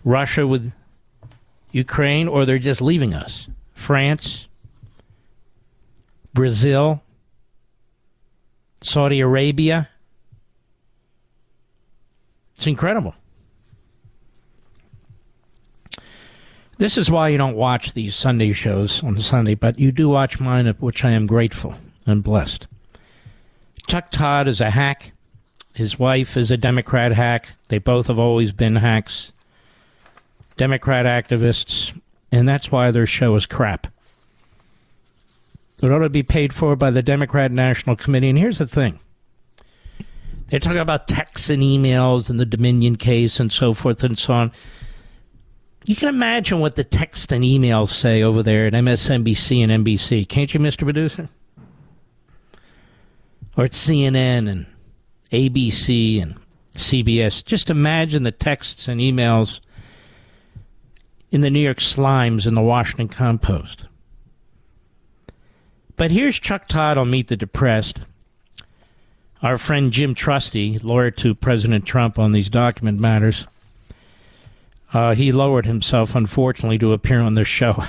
Russia with Ukraine, or they're just leaving us. France, Brazil, Saudi Arabia. It's incredible. This is why you don't watch these Sunday shows on Sunday, but you do watch mine, of which I am grateful and blessed. Chuck Todd is a hack. His wife is a Democrat hack. They both have always been hacks. Democrat activists, and that's why their show is crap. It ought to be paid for by the Democrat National Committee. And here's the thing they talk about texts and emails and the Dominion case and so forth and so on. You can imagine what the texts and emails say over there at MSNBC and NBC, can't you, Mr. Producer? Or at CNN and ABC and CBS. Just imagine the texts and emails in the New York Slimes and the Washington Compost. But here's Chuck Todd on Meet the Depressed. Our friend Jim Trusty, lawyer to President Trump on these document matters, uh, he lowered himself, unfortunately, to appear on this show.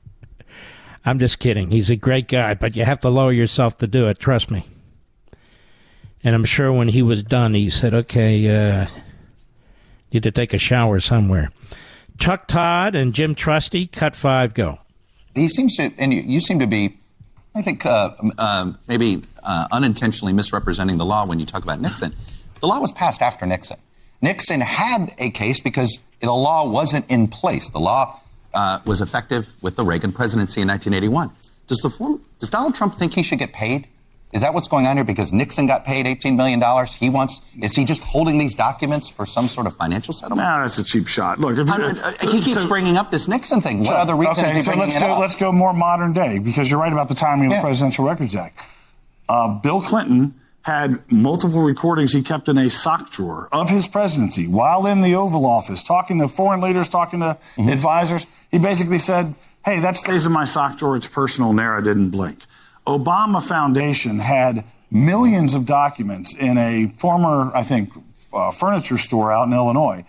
I'm just kidding. He's a great guy, but you have to lower yourself to do it. Trust me. And I'm sure when he was done, he said, "Okay, uh, need to take a shower somewhere." Chuck Todd and Jim Trusty, cut five, go. He seems to, and you, you seem to be, I think, uh, uh, maybe uh, unintentionally misrepresenting the law when you talk about Nixon. The law was passed after Nixon. Nixon had a case because the law wasn't in place. The law uh, was effective with the Reagan presidency in 1981. Does the form, does Donald Trump think he should get paid? Is that what's going on here? Because Nixon got paid $18 million. He wants, is he just holding these documents for some sort of financial settlement? No, that's a cheap shot. Look, if uh, he keeps so- bringing up this Nixon thing. What other reason okay, is he so bringing let's go, up? Let's go more modern day because you're right about the timing of Yeah. the Presidential Records Act. Uh, Bill Clinton had multiple recordings he kept in a sock drawer of his presidency while in the Oval Office, talking to foreign leaders, talking to Mm-hmm. advisors. He basically said, "Hey, that stays in my sock drawer. It's personal. NARA didn't blink." Obama Foundation had millions of documents in a former, I think, uh, furniture store out in Illinois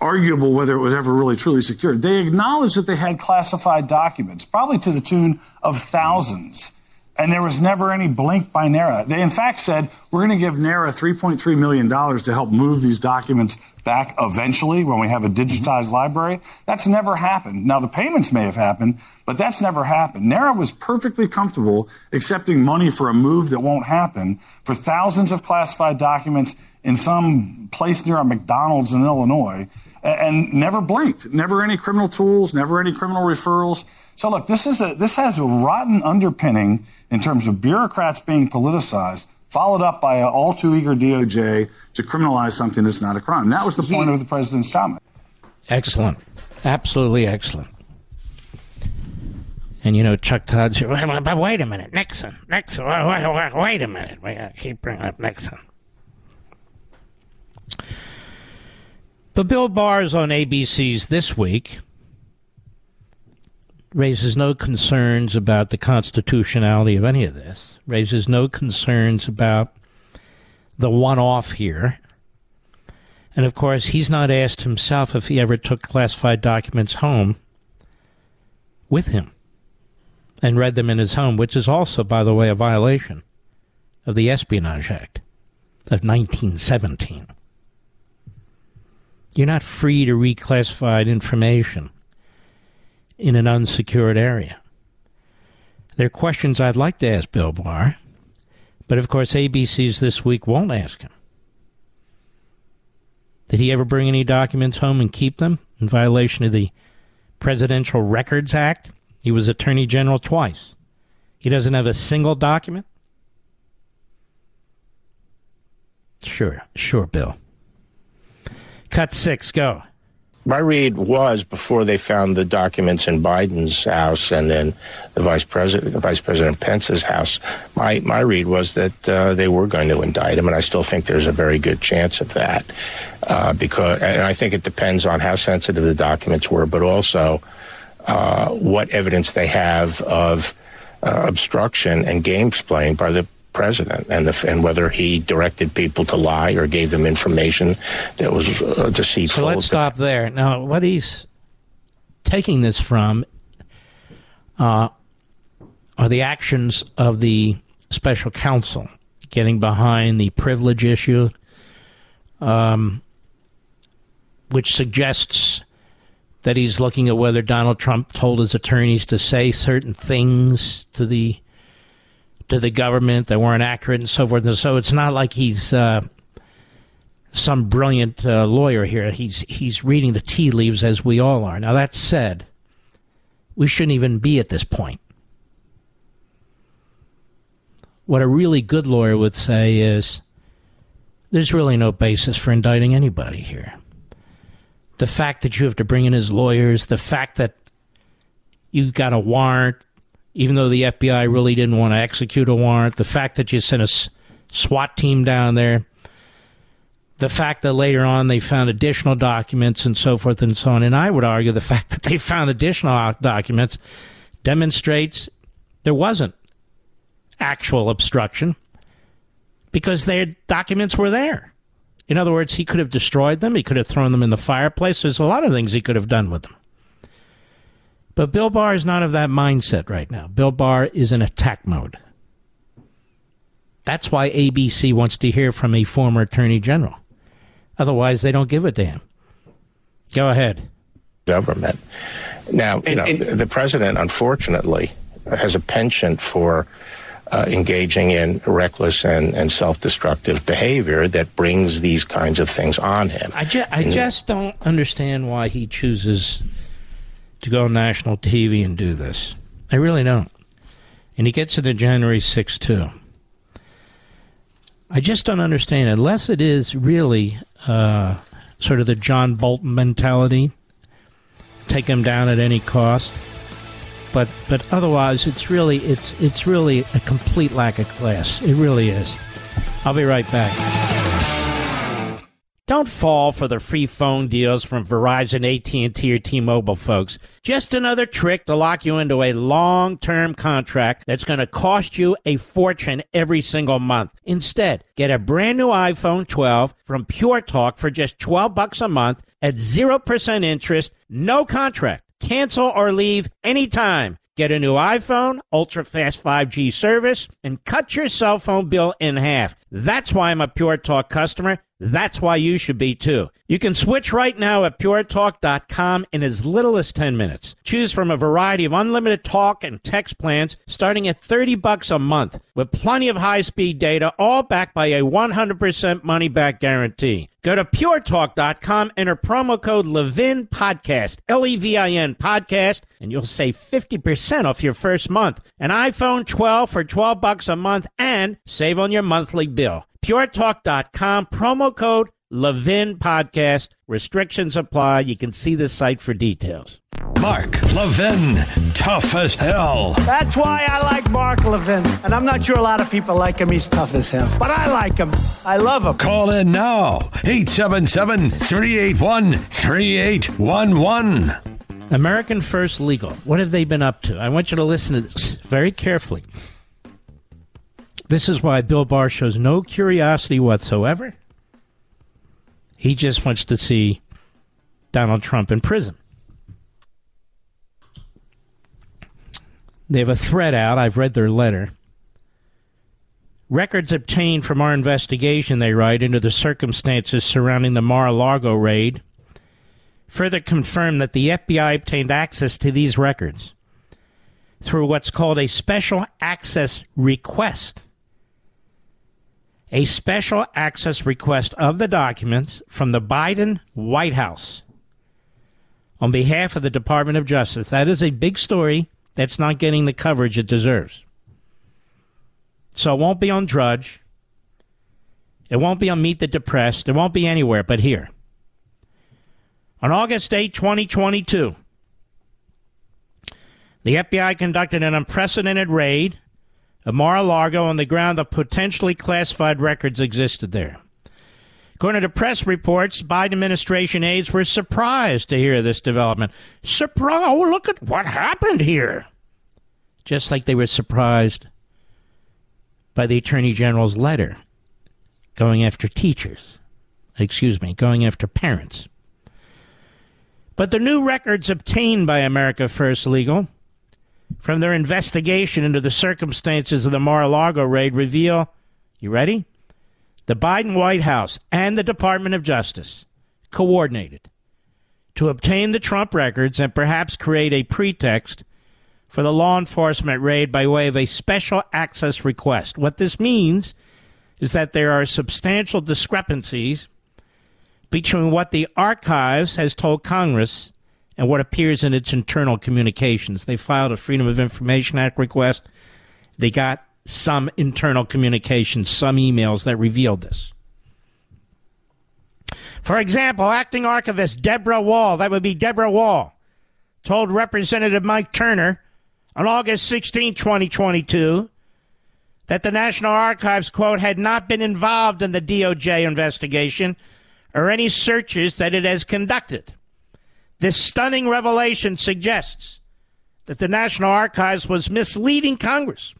arguable whether it was ever really truly secured. They acknowledged that they had classified documents, probably to the tune of thousands. And there was never any blink by NARA. They, in fact, said, we're going to give NARA $3.3 million to help move these documents back eventually when we have a digitized library. That's never happened. Now, the payments may have happened, but that's never happened. NARA was perfectly comfortable accepting money for a move that won't happen for thousands of classified documents in some place near a McDonald's in Illinois and never blinked. Never any criminal tools, never any criminal referrals. So look, this is a this has a rotten underpinning in terms of bureaucrats being politicized, followed up by an all too eager DOJ to criminalize something that's not a crime. That was the point of the president's comment. Excellent. Absolutely excellent. And you know, Chuck Todd said, "Wait, wait, but wait a minute, Nixon, Nixon, wait, wait, a minute. I keep bringing up Nixon. But Bill Barr's on ABC's This Week raises no concerns about the constitutionality of any of this, raises no concerns about the one off here. And of course, he's not asked himself if he ever took classified documents home with him and read them in his home, which is also, by the way, a violation of the Espionage Act of 1917. You're not free to reclassify information in an unsecured area. There are questions I'd like to ask Bill Barr, but of course, ABC's This Week won't ask him. Did he ever bring any documents home and keep them in violation of the Presidential Records Act? He was Attorney General twice. He doesn't have a single document? Sure, sure, Bill. Cut six, go. My read was before they found the documents in Biden's house and then the vice president, Vice President Pence's house. My my read was that uh, they were going to indict him, and I still think there's a very good chance of that uh, because, and I think it depends on how sensitive the documents were, but also uh, what evidence they have of uh, obstruction and games playing by the president and the, and whether he directed people to lie or gave them information that was uh, deceitful. So let's stop there. Now, what he's taking this from uh, are the actions of the special counsel getting behind the privilege issue, um, which suggests that he's looking at whether Donald Trump told his attorneys to say certain things to the to the government that weren't accurate and so forth. And so it's not like he's uh, some brilliant uh, lawyer here. He's he's reading the tea leaves as we all are. Now that said, we shouldn't even be at this point. What a really good lawyer would say is there's really no basis for indicting anybody here. the fact that you have to bring in his lawyers, the fact that you got a warrant, even though the FBI really didn't want to execute a warrant, the fact that you sent a SWAT team down there, the fact that later on they found additional documents and so forth and so on. And I would argue the fact that they found additional documents demonstrates there wasn't actual obstruction because their documents were there. In other words, he could have destroyed them, he could have thrown them in the fireplace. There's a lot of things he could have done with them. But Bill Barr is not of that mindset right now. Bill Barr is in attack mode. That's why ABC wants to hear from a former attorney general. Otherwise, they don't give a damn. Go ahead. Government. Now, you know, the president, unfortunately, has a penchant for uh, engaging in reckless and, and self destructive behavior that brings these kinds of things on him. I, ju- I just don't understand why he chooses to go on national TV and do this. I really don't. And he gets to the January 6th, too. I just don't understand, unless it is really uh, sort of the John Bolton mentality take him down at any cost but but otherwise, it's really it's it's really a complete lack of class. It really is. I'll be right back. Don't fall for the free phone deals from Verizon, AT&T, or T-Mobile, folks. Just another trick to lock you into a long-term contract that's going to cost you a fortune every single month. Instead, get a brand new iPhone 12 from Pure Talk for just 12 bucks a month at 0% interest, no contract cancel or leave anytime. Get a new iPhone, ultra fast 5G service, and cut your cell phone bill in half. That's why I'm a Pure Talk customer. That's why you should be too. You can switch right now at puretalk.com in as little as 10 minutes. Choose from a variety of unlimited talk and text plans starting at 30 bucks a month with plenty of high-speed data all backed by a 100% money back guarantee. Go to puretalk.com, enter promo code Levin Podcast, L E V I N Podcast, and you'll save 50% off your first month. An iPhone 12 for 12 bucks a month and save on your monthly bill. PureTalk.com, promo code Levin Podcast. Restrictions apply. You can see the site for details. Mark Levin, tough as hell. That's why I like Mark Levin. And I'm not sure a lot of people like him. He's tough as hell. But I like him. I love him. Call in now 877 381 3811. American First Legal. What have they been up to? I want you to listen to this very carefully. This is why Bill Barr shows no curiosity whatsoever. He just wants to see Donald Trump in prison. They have a thread out. I've read their letter. Records obtained from our investigation, they write, into the circumstances surrounding the Mar a Lago raid further confirm that the FBI obtained access to these records through what's called a special access request a special access request of the documents from the Biden White House on behalf of the Department of Justice. That is a big story that's not getting the coverage it deserves. So it won't be on Drudge. It won't be on Meet the Depressed. It won't be anywhere but here. On August 8, 2022, the FBI conducted an unprecedented raid of Mar-a-Lago on the ground that potentially classified records existed there. According to press reports, Biden administration aides were surprised to hear this development. Surprise! Oh, look at what happened here. Just like they were surprised by the Attorney General's letter going after teachers. Excuse me, going after parents. But the new records obtained by America First Legal from their investigation into the circumstances of the Mar a Lago raid reveal you ready? The Biden White House and the Department of Justice coordinated to obtain the Trump records and perhaps create a pretext for the law enforcement raid by way of a special access request. What this means is that there are substantial discrepancies between what the archives has told Congress and what appears in its internal communications. They filed a Freedom of Information Act request. They got some internal communications, some emails that revealed this. For example, acting archivist Deborah Wall, that would be Deborah Wall, told Representative Mike Turner on August 16, 2022, that the National Archives, quote, had not been involved in the DOJ investigation or any searches that it has conducted. This stunning revelation suggests that the National Archives was misleading Congress.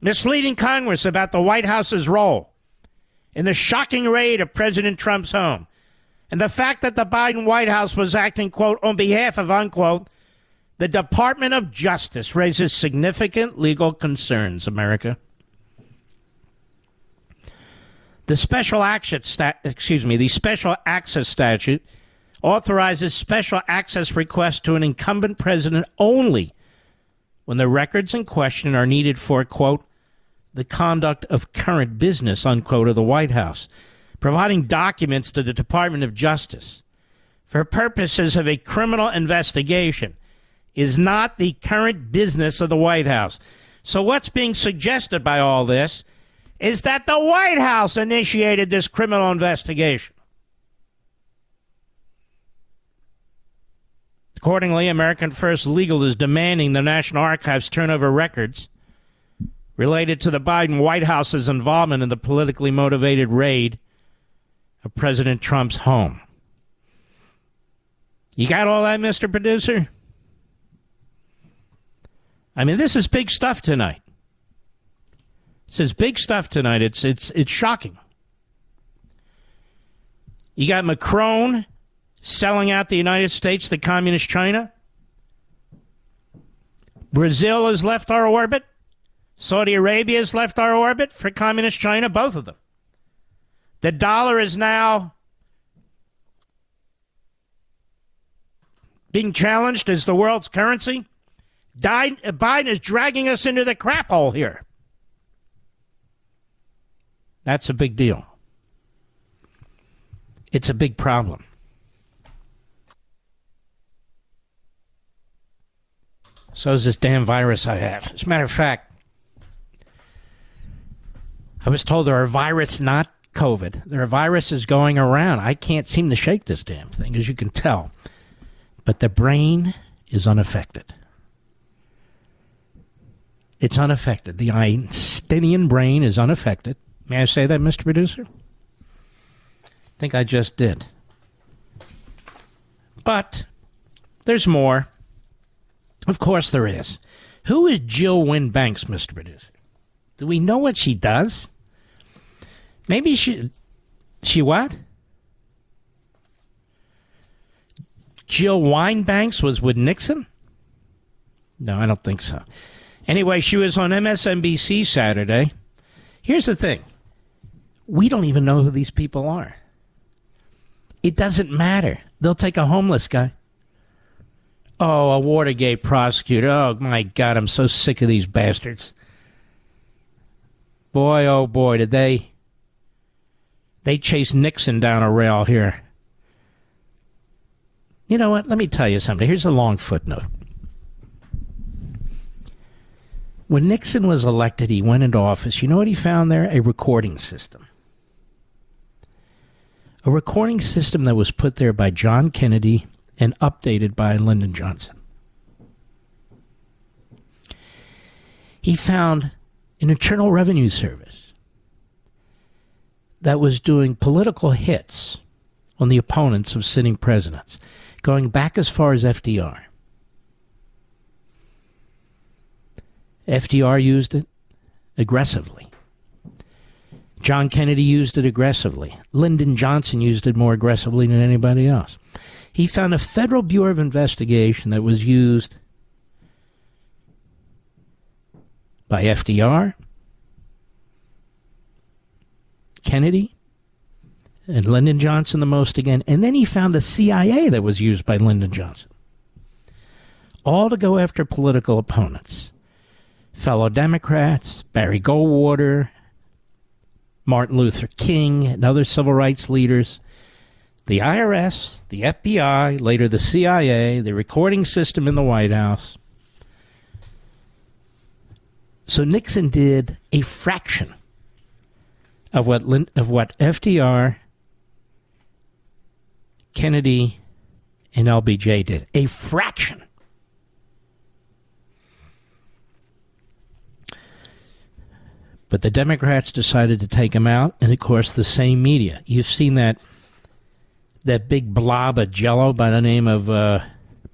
Misleading Congress about the White House's role in the shocking raid of President Trump's home and the fact that the Biden White House was acting, quote, on behalf of, unquote, the Department of Justice raises significant legal concerns, America. The special action stat, excuse me, the special access statute authorizes special access requests to an incumbent president only when the records in question are needed for quote the conduct of current business unquote of the White House, providing documents to the Department of Justice for purposes of a criminal investigation is not the current business of the White House. So what's being suggested by all this is that the White House initiated this criminal investigation. Accordingly, American First Legal is demanding the National Archives turn over records related to the Biden White House's involvement in the politically motivated raid of President Trump's home. You got all that, Mr. Producer? I mean, this is big stuff tonight. Is big stuff tonight. It's it's it's shocking. You got Macron selling out the United States to communist China. Brazil has left our orbit. Saudi Arabia has left our orbit for communist China, both of them. The dollar is now being challenged as the world's currency. Biden is dragging us into the crap hole here. That's a big deal. It's a big problem. So is this damn virus I have. As a matter of fact, I was told there are viruses, not COVID. There are viruses going around. I can't seem to shake this damn thing, as you can tell. But the brain is unaffected. It's unaffected. The Einsteinian brain is unaffected. May I say that, Mr. Producer? I think I just did. But there's more. Of course there is. Who is Jill Wine-Banks, Mr. Producer? Do we know what she does? Maybe she. She what? Jill Wine-Banks was with Nixon? No, I don't think so. Anyway, she was on MSNBC Saturday. Here's the thing we don't even know who these people are. It doesn't matter. They'll take a homeless guy. Oh, a Watergate prosecutor. Oh, my God, I'm so sick of these bastards. Boy, oh boy, did they. They chase Nixon down a rail here. You know what? Let me tell you something. Here's a long footnote. When Nixon was elected, he went into office. You know what he found there? A recording system. A recording system that was put there by John Kennedy and updated by Lyndon Johnson. He found an Internal Revenue Service that was doing political hits on the opponents of sitting presidents, going back as far as FDR. FDR used it aggressively. John Kennedy used it aggressively. Lyndon Johnson used it more aggressively than anybody else. He found a Federal Bureau of Investigation that was used by FDR, Kennedy, and Lyndon Johnson the most again. And then he found a CIA that was used by Lyndon Johnson. All to go after political opponents fellow Democrats, Barry Goldwater, Martin Luther King, and other civil rights leaders, the IRS, the FBI, later the CIA, the recording system in the White House. So Nixon did a fraction of what of what FDR, Kennedy, and LBJ did. A fraction. But the Democrats decided to take him out, and of course, the same media. You've seen that that big blob of Jello by the name of uh,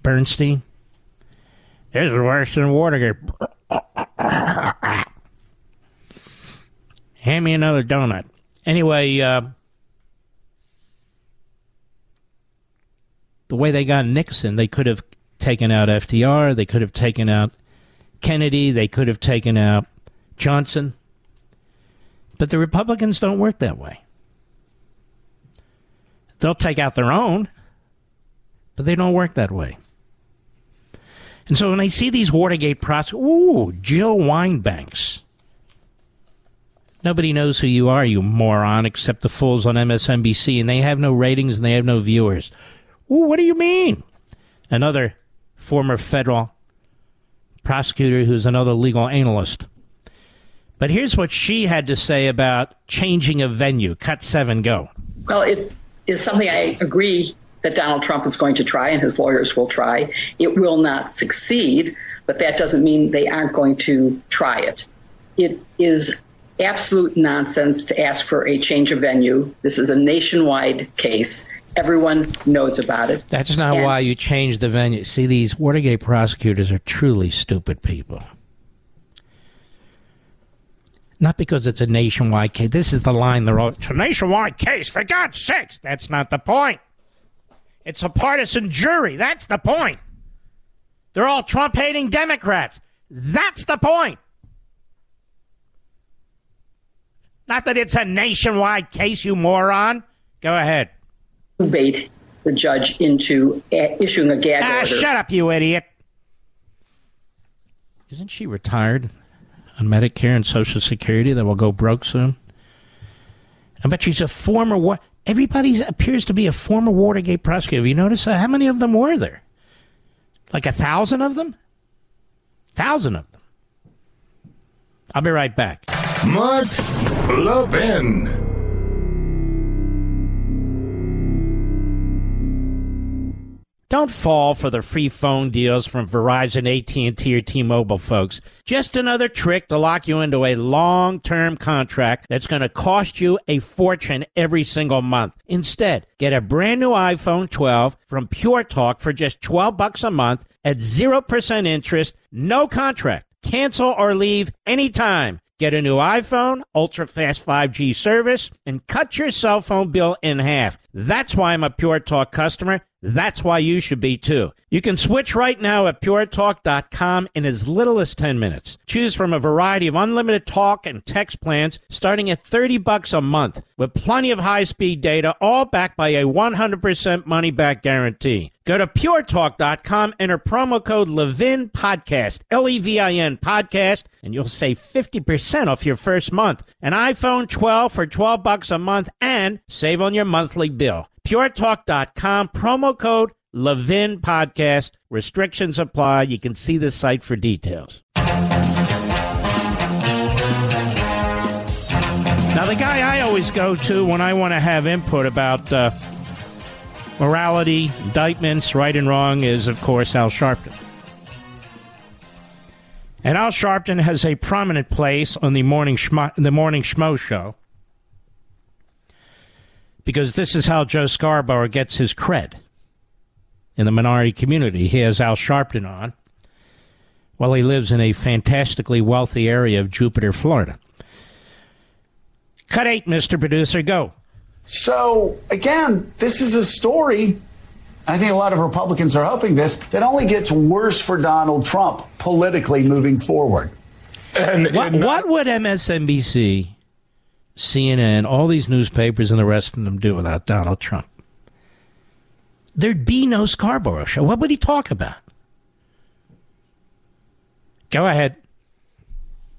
Bernstein. This is worse than Watergate. Hand me another donut. Anyway, uh, the way they got Nixon, they could have taken out FDR, they could have taken out Kennedy, they could have taken out Johnson. But the Republicans don't work that way. They'll take out their own, but they don't work that way. And so when I see these Watergate prosecutors, ooh, Jill Wine-Banks. Nobody knows who you are, you moron, except the fools on MSNBC, and they have no ratings and they have no viewers. Ooh, what do you mean? Another former federal prosecutor who's another legal analyst. But here's what she had to say about changing a venue. Cut seven, go. Well, it's is something I agree that Donald Trump is going to try and his lawyers will try. It will not succeed, but that doesn't mean they aren't going to try it. It is absolute nonsense to ask for a change of venue. This is a nationwide case. Everyone knows about it. That's not And- why you change the venue. See, these Watergate prosecutors are truly stupid people. Not because it's a nationwide case. This is the line they're all. It's a nationwide case, for God's sakes. That's not the point. It's a partisan jury. That's the point. They're all Trump hating Democrats. That's the point. Not that it's a nationwide case, you moron. Go ahead. bait the judge into issuing a gag Ah, order. shut up, you idiot. Isn't she retired on Medicare and Social Security that will go broke soon? I bet she's a former. war. Everybody appears to be a former Watergate prosecutor. Have you noticed that? How many of them were there? Like a thousand of them? Thousand of them. I'll be right back. Mark Levin. Don't fall for the free phone deals from Verizon, AT&T, or T-Mobile, folks. Just another trick to lock you into a long-term contract that's going to cost you a fortune every single month. Instead, get a brand new iPhone 12 from Pure Talk for just 12 bucks a month at 0% interest, no contract. Cancel or leave anytime. Get a new iPhone, ultra fast 5G service, and cut your cell phone bill in half. That's why I'm a Pure Talk customer. That's why you should be too. You can switch right now at puretalk.com in as little as 10 minutes. Choose from a variety of unlimited talk and text plans starting at 30 bucks a month with plenty of high-speed data all backed by a 100% money back guarantee. Go to puretalk.com, enter promo code Levin Podcast, L E V I N Podcast, and you'll save 50% off your first month. An iPhone 12 for 12 bucks a month and save on your monthly bill. PureTalk.com, promo code Levin Podcast. Restrictions apply. You can see the site for details. Now, the guy I always go to when I want to have input about uh, morality, indictments, right and wrong is, of course, Al Sharpton. And Al Sharpton has a prominent place on the morning Schmo, the morning Schmo show because this is how Joe Scarborough gets his cred in the minority community. He has Al Sharpton on while he lives in a fantastically wealthy area of Jupiter, Florida. Cut eight, Mr. Producer, go. So, again, this is a story. I think a lot of Republicans are hoping this that only gets worse for Donald Trump politically moving forward. what, what would MSNBC, CNN, all these newspapers, and the rest of them do without Donald Trump? There'd be no Scarborough show. What would he talk about? Go ahead.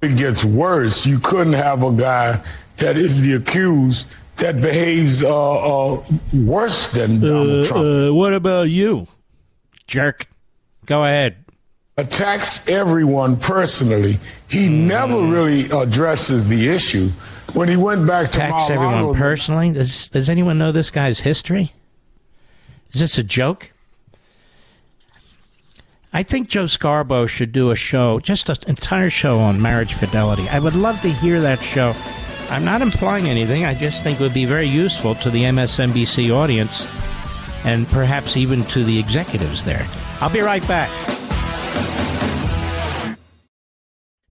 It gets worse. You couldn't have a guy that is the accused that behaves uh, uh, worse than Donald Uh, Trump. uh, what about you, jerk? Go ahead. attacks everyone personally. He never really addresses the issue. When he went back to Attacks everyone personally. Does Does anyone know this guy's history? Is this a joke? I think Joe Scarborough should do a show, just an entire show on marriage fidelity. I would love to hear that show. I'm not implying anything. I just think it would be very useful to the MSNBC audience and perhaps even to the executives there. I'll be right back.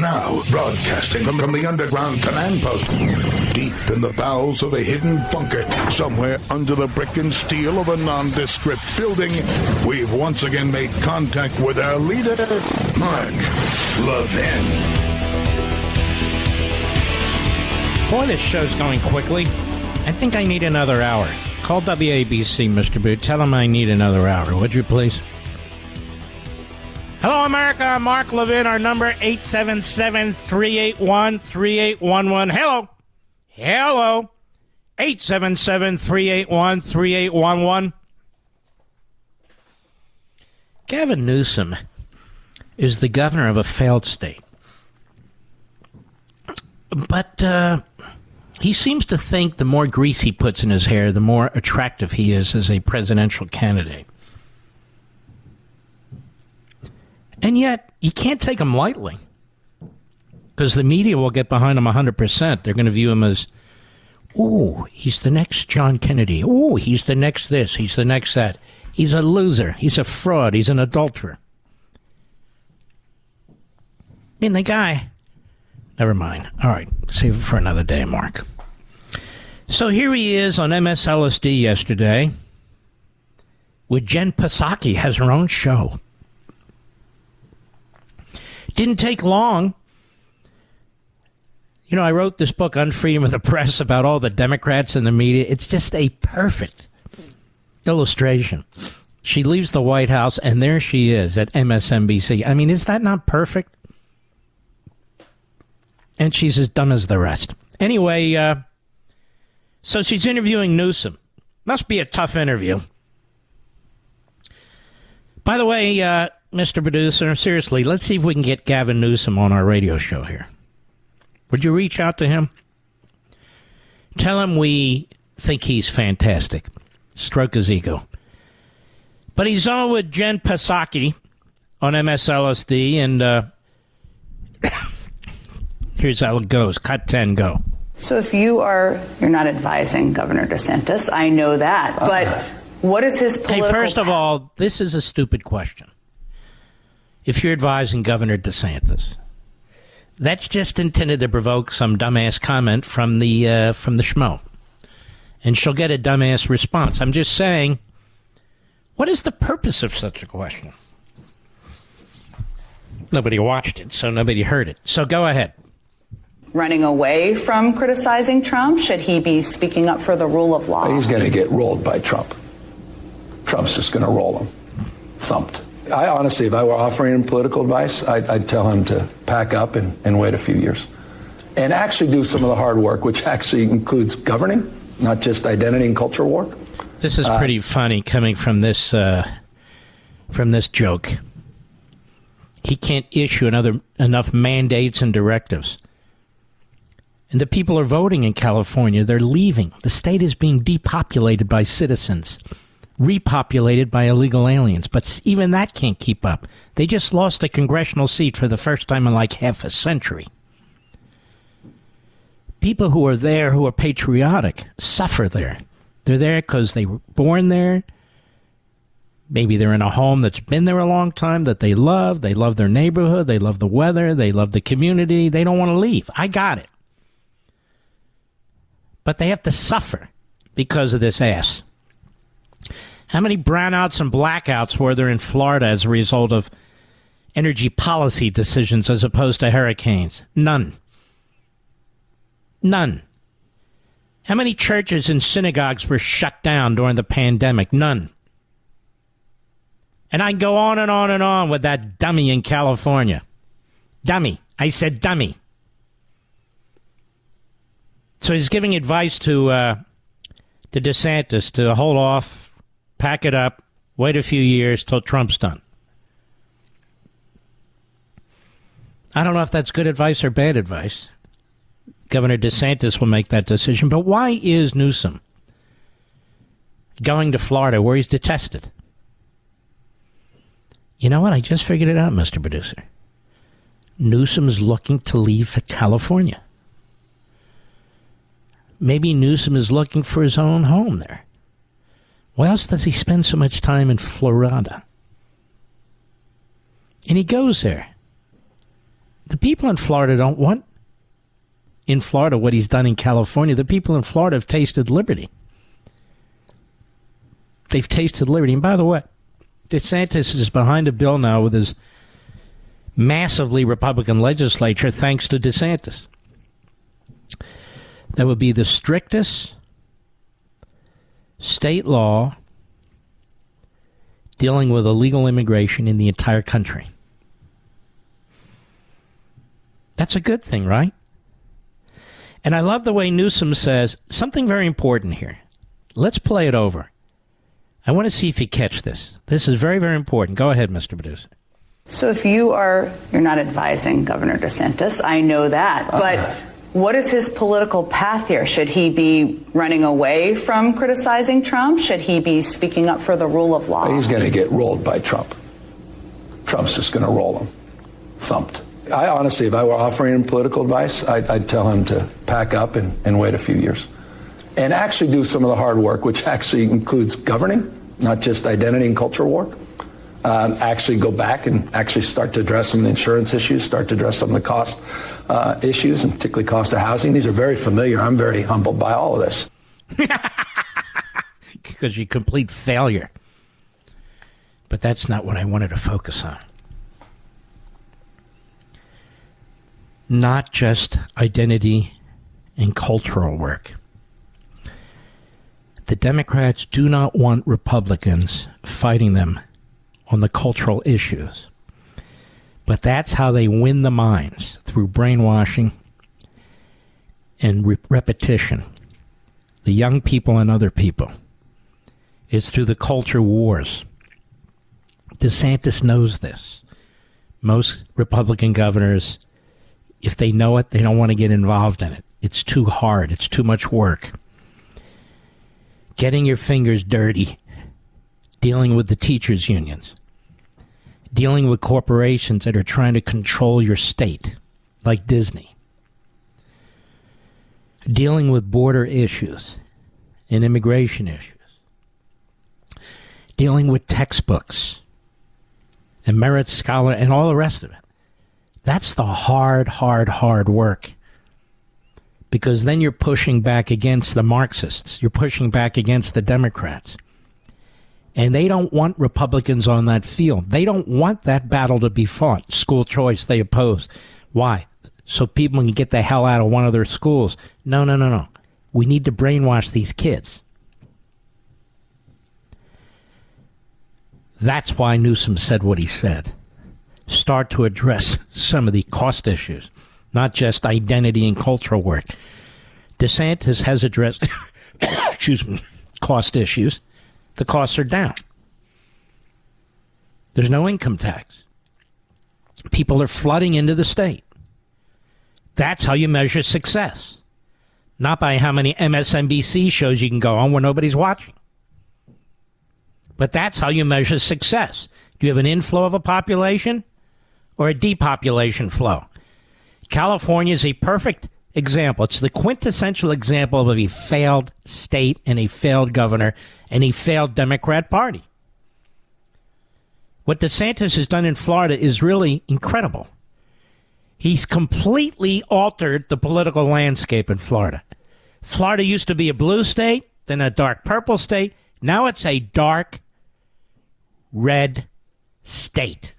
Now, broadcasting from, from the underground command post, deep in the bowels of a hidden bunker, somewhere under the brick and steel of a nondescript building, we've once again made contact with our leader, Mark Levin. Boy, this show's going quickly. I think I need another hour. Call WABC, Mr. Boot. Tell them I need another hour, would you please? Hello, America. I'm Mark Levin. Our number 877-381-3811. Hello. Hello. 877-381-3811. Gavin Newsom is the governor of a failed state. But uh, he seems to think the more grease he puts in his hair, the more attractive he is as a presidential candidate. And yet, you can't take him lightly. Because the media will get behind him 100%. They're going to view him as, oh, he's the next John Kennedy. Oh, he's the next this. He's the next that. He's a loser. He's a fraud. He's an adulterer. I mean, the guy. Never mind. All right. Save it for another day, Mark. So here he is on MSLSD yesterday with Jen Psaki, has her own show. Didn't take long. You know, I wrote this book on freedom of the press about all the Democrats and the media. It's just a perfect illustration. She leaves the White House, and there she is at MSNBC. I mean, is that not perfect? And she's as dumb as the rest. Anyway, uh, so she's interviewing Newsom. Must be a tough interview. By the way, uh, Mr. Producer, seriously, let's see if we can get Gavin Newsom on our radio show here. Would you reach out to him? Tell him we think he's fantastic. Stroke his ego. But he's on with Jen Psaki on MSLSD, and uh, here's how it goes. Cut 10, go. So if you are, you're not advising Governor DeSantis, I know that, but what is his political first of all, this is a stupid question. If you're advising Governor DeSantis, that's just intended to provoke some dumbass comment from the uh, from the schmo, and she'll get a dumbass response. I'm just saying, what is the purpose of such a question? Nobody watched it, so nobody heard it. So go ahead. running away from criticizing Trump? Should he be speaking up for the rule of law? He's going to get rolled by Trump. Trump's just going to roll him, thumped. I honestly, if I were offering him political advice, I'd, I'd tell him to pack up and, and wait a few years and actually do some of the hard work, which actually includes governing, not just identity and culture war. This is Uh, pretty funny coming from this uh, from this joke. He can't issue another enough mandates and directives. And the people are voting in California. They're leaving. The state is being depopulated by citizens, repopulated by illegal aliens. But even that can't keep up. They just lost a congressional seat for the first time in like half a century. People who are there, who are patriotic, suffer there. They're there because they were born there. Maybe they're in a home that's been there a long time that they love. They love their neighborhood. They love the weather. They love the community. They don't want to leave. I got it but they have to suffer because of this ass. How many brownouts and blackouts were there in Florida as a result of energy policy decisions as opposed to hurricanes? None. None. How many churches and synagogues were shut down during the pandemic? None. And I can go on and on and on with that dummy in California. Dummy. I said dummy. So he's giving advice to uh, to DeSantis to hold off, pack it up, wait a few years till Trump's done. I don't know if that's good advice or bad advice. Governor DeSantis will make that decision. But why is Newsom going to Florida where he's detested? You know what? I just figured it out, Mr. Producer. Newsom's looking to leave for California. Maybe Newsom is looking for his own home there. Why else does he spend so much time in Florida? And he goes there. The people in Florida don't want in Florida what he's done in California. The people in Florida have tasted liberty. They've tasted liberty. And by the way, DeSantis is behind a bill now with his massively Republican legislature, thanks to DeSantis that would be the strictest state law dealing with illegal immigration in the entire country. That's a good thing, right? And I love the way Newsom says something very important here. Let's play it over. I want to see if you catch this. This is very, very important. Go ahead, Mr. Producer. So if you are, you're not advising Governor DeSantis, I know that, but what is his political path here? Should he be running away from criticizing Trump? Should he be speaking up for the rule of law? He's going to get rolled by Trump. Trump's just going to roll him, thumped. I honestly, if I were offering him political advice, I'd, I'd tell him to pack up and, and wait a few years and actually do some of the hard work, which actually includes governing, not just identity and culture war um, actually go back and actually start to address some of the insurance issues, start to address some of the cost uh, issues, and particularly cost of housing. These are very familiar. I'm very humbled by all of this. because you complete failure. But that's not what I wanted to focus on. Not just identity and cultural work. The Democrats do not want Republicans fighting them on the cultural issues. But that's how they win the minds through brainwashing and re- repetition. The young people and other people. It's through the culture wars. DeSantis knows this. Most Republican governors, if they know it, they don't want to get involved in it. It's too hard, it's too much work. Getting your fingers dirty dealing with the teachers' unions, dealing with corporations that are trying to control your state, like Disney, dealing with border issues and immigration issues, dealing with textbooks and merit scholar and all the rest of it. That's the hard, hard, hard work. Because then you're pushing back against the Marxists. You're pushing back against the Democrats. And they don't want Republicans on that field. They don't want that battle to be fought. School choice, they oppose. Why? So people can get the hell out of one of their schools. No, no, no, no. We need to brainwash these kids. That's why Newsom said what he said. Start to address some of the cost issues, not just identity and cultural work. DeSantis has addressed, excuse me, cost issues the costs are down. There's no income tax. People are flooding into the state. That's how you measure success. Not by how many MSNBC shows you can go on where nobody's watching. But that's how you measure success. Do you have an inflow of a population or a depopulation flow? California is a perfect example. It's the quintessential example of a failed state and a failed governor and a failed Democrat Party. What DeSantis has done in Florida is really incredible. He's completely altered the political landscape in Florida. Florida used to be a blue state, then a dark purple state. Now it's a dark red state.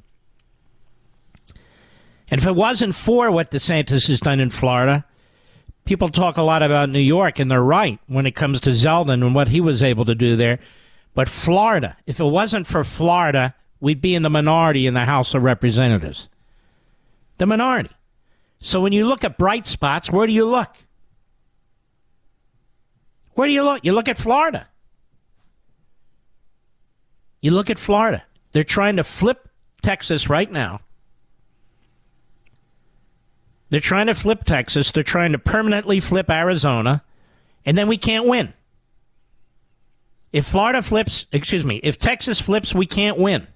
And if it wasn't for what DeSantis has done in Florida, people talk a lot about New York, and they're right when it comes to Zeldin and what he was able to do there. But Florida, if it wasn't for Florida, we'd be in the minority in the House of Representatives. The minority. So when you look at bright spots, where do you look? Where do you look? You look at Florida. You look at Florida. They're trying to flip Texas right now. They're trying to flip Texas. They're trying to permanently flip Arizona. And then we can't win. If Florida flips, excuse me, if Texas flips, we can't win.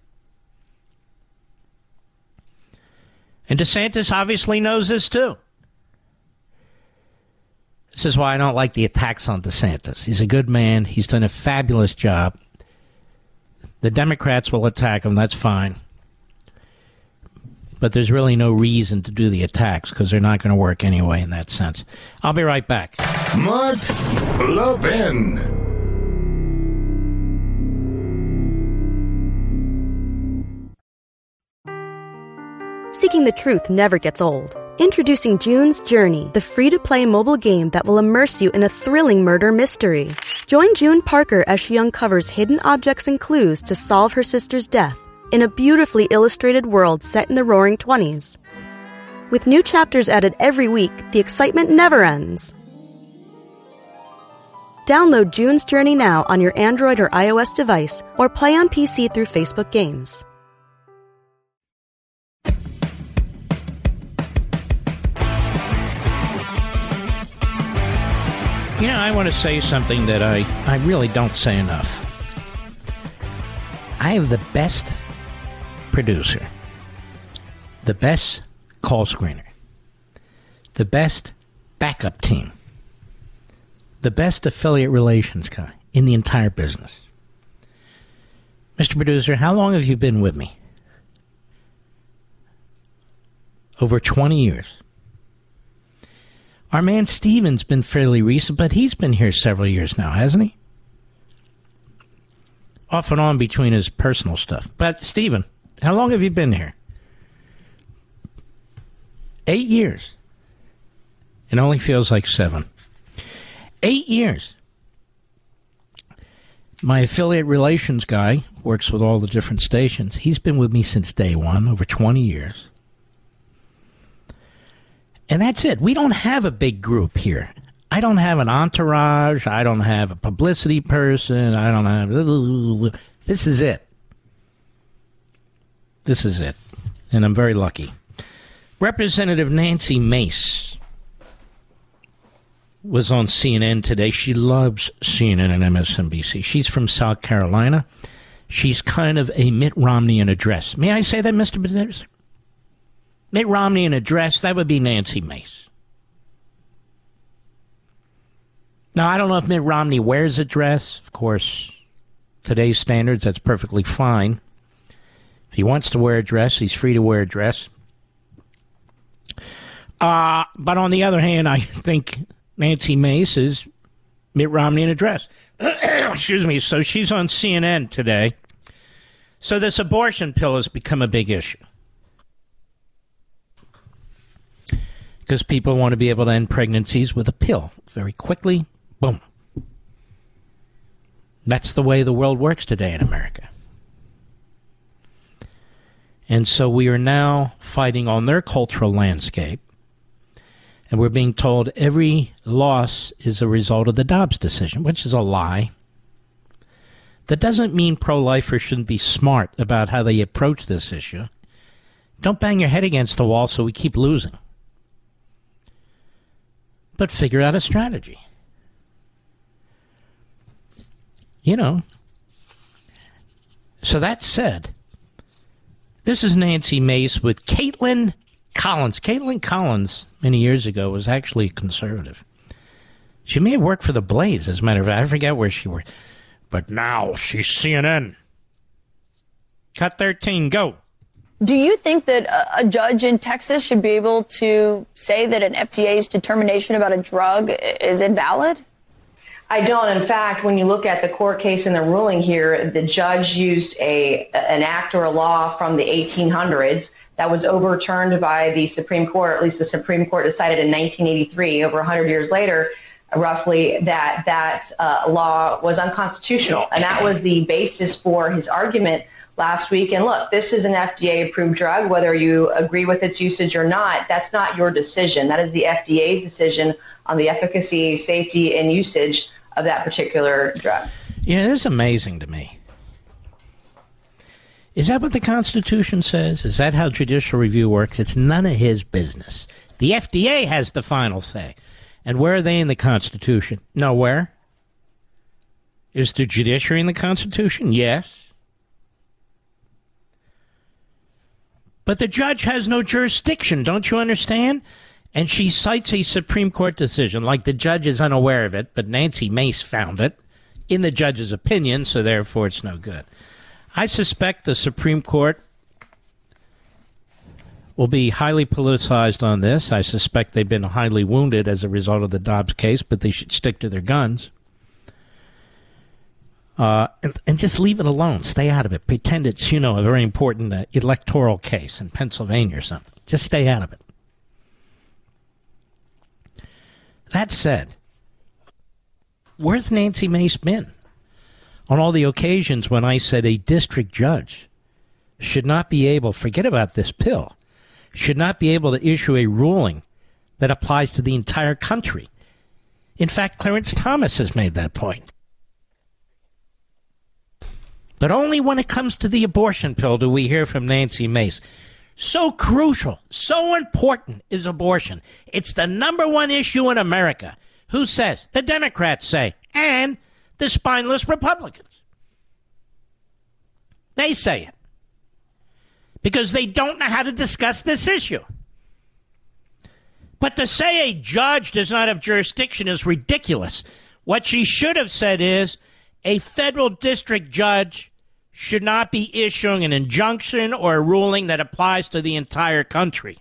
And DeSantis obviously knows this too. This is why I don't like the attacks on DeSantis. He's a good man. He's done a fabulous job. The Democrats will attack him. That's fine. But there's really no reason to do the attacks because they're not going to work anyway in that sense. I'll be right back. Mark Levin. Seeking the truth never gets old. Introducing June's Journey, the free to play mobile game that will immerse you in a thrilling murder mystery. Join June Parker as she uncovers hidden objects and clues to solve her sister's death in a beautifully illustrated world set in the roaring 20s. With new chapters added every week, the excitement never ends. Download June's Journey now on your Android or iOS device or play on PC through Facebook Games. You know, I want to say something that I, I really don't say enough. I have the best producer, the best call screener, the best backup team, the best affiliate relations guy in the entire business. Mr. Producer, how long have you been with me? Over 20 years. Our man Steven's been fairly recent, but he's been here several years now, hasn't he? Off and on between his personal stuff. But, Steven, how long have you been here? Eight years. It only feels like seven. Eight years. My affiliate relations guy works with all the different stations. He's been with me since day one, over 20 years. And that's it. We don't have a big group here. I don't have an entourage. I don't have a publicity person. I don't have. This is it. This is it. And I'm very lucky. Representative Nancy Mace was on CNN today. She loves CNN and MSNBC. She's from South Carolina. She's kind of a Mitt Romney in a dress. May I say that, Mr. Producer? Mitt Romney in a dress, that would be Nancy Mace. Now, I don't know if Mitt Romney wears a dress. Of course, today's standards, that's perfectly fine. If he wants to wear a dress, he's free to wear a dress. Uh, but on the other hand, I think Nancy Mace is Mitt Romney in a dress. Excuse me. So she's on CNN today. So this abortion pill has become a big issue. because people want to be able to end pregnancies with a pill very quickly. Boom. That's the way the world works today in America. And so we are now fighting on their cultural landscape. And we're being told every loss is a result of the Dobbs decision, which is a lie. That doesn't mean pro lifers shouldn't be smart about how they approach this issue. Don't bang your head against the wall so we keep losing. but figure out a strategy. You know. So that said, this is Nancy Mace with Kaitlan Collins. Kaitlan Collins, many years ago, was actually conservative. She may have worked for the Blaze, as a matter of fact. I forget where she worked. But now she's CNN. Cut 13, go. Do you think that a, a judge in Texas should be able to say that an FDA's determination about a drug is invalid? I don't. In fact, when you look at the court case and the ruling here, the judge used a an act or a law from the 1800s that was overturned by the Supreme Court, at least the Supreme Court decided in 1983, over 100 years later, roughly, that that uh, law was unconstitutional, and that was the basis for his argument last week. And look, this is an FDA approved drug. Whether you agree with its usage or not, that's not your decision. That is the FDA's decision on the efficacy, safety, and usage of that particular drug. You know, this is amazing to me. Is that what the Constitution says? Is that how judicial review works? It's none of his business. The FDA has the final say. And where are they in the Constitution? Nowhere. Is the judiciary in the Constitution? Yes. But the judge has no jurisdiction, don't you understand? And she cites a Supreme Court decision, like the judge is unaware of it, but Nancy Mace found it in the judge's opinion, so therefore it's no good. I suspect the Supreme Court will be highly politicized on this. I suspect they've been highly wounded as a result of the Dobbs case, but they should stick to their guns. Uh, and, and, just leave it alone. Stay out of it. Pretend it's, you know, a very important uh, electoral case in Pennsylvania or something. Just stay out of it. That said, where's Nancy Mace been? On all the occasions when I said a district judge should not be able, forget about this pill, should not be able to issue a ruling that applies to the entire country. In fact, Clarence Thomas has made that point. But only when it comes to the abortion pill do we hear from Nancy Mace. So crucial, so important is abortion. It's the number one issue in America. Who says? The Democrats say, and the spineless Republicans. They say it. Because they don't know how to discuss this issue. But to say a judge does not have jurisdiction is ridiculous. What she should have said is a federal district judge should not be issuing an injunction or a ruling that applies to the entire country.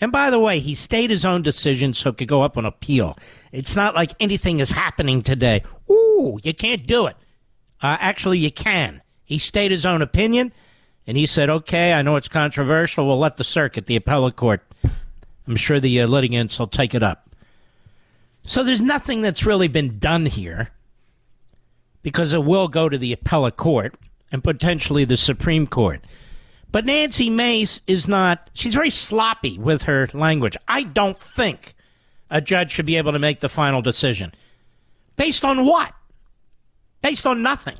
And by the way, he stayed his own decision so it could go up on appeal. It's not like anything is happening today. Ooh, you can't do it. Uh, actually, you can. He stayed his own opinion, and he said, okay, I know it's controversial. We'll let the circuit, the appellate court, I'm sure the uh, litigants will take it up. So there's nothing that's really been done here because it will go to the appellate court and potentially the Supreme Court. But Nancy Mace is not, she's very sloppy with her language. I don't think a judge should be able to make the final decision. Based on what? Based on nothing.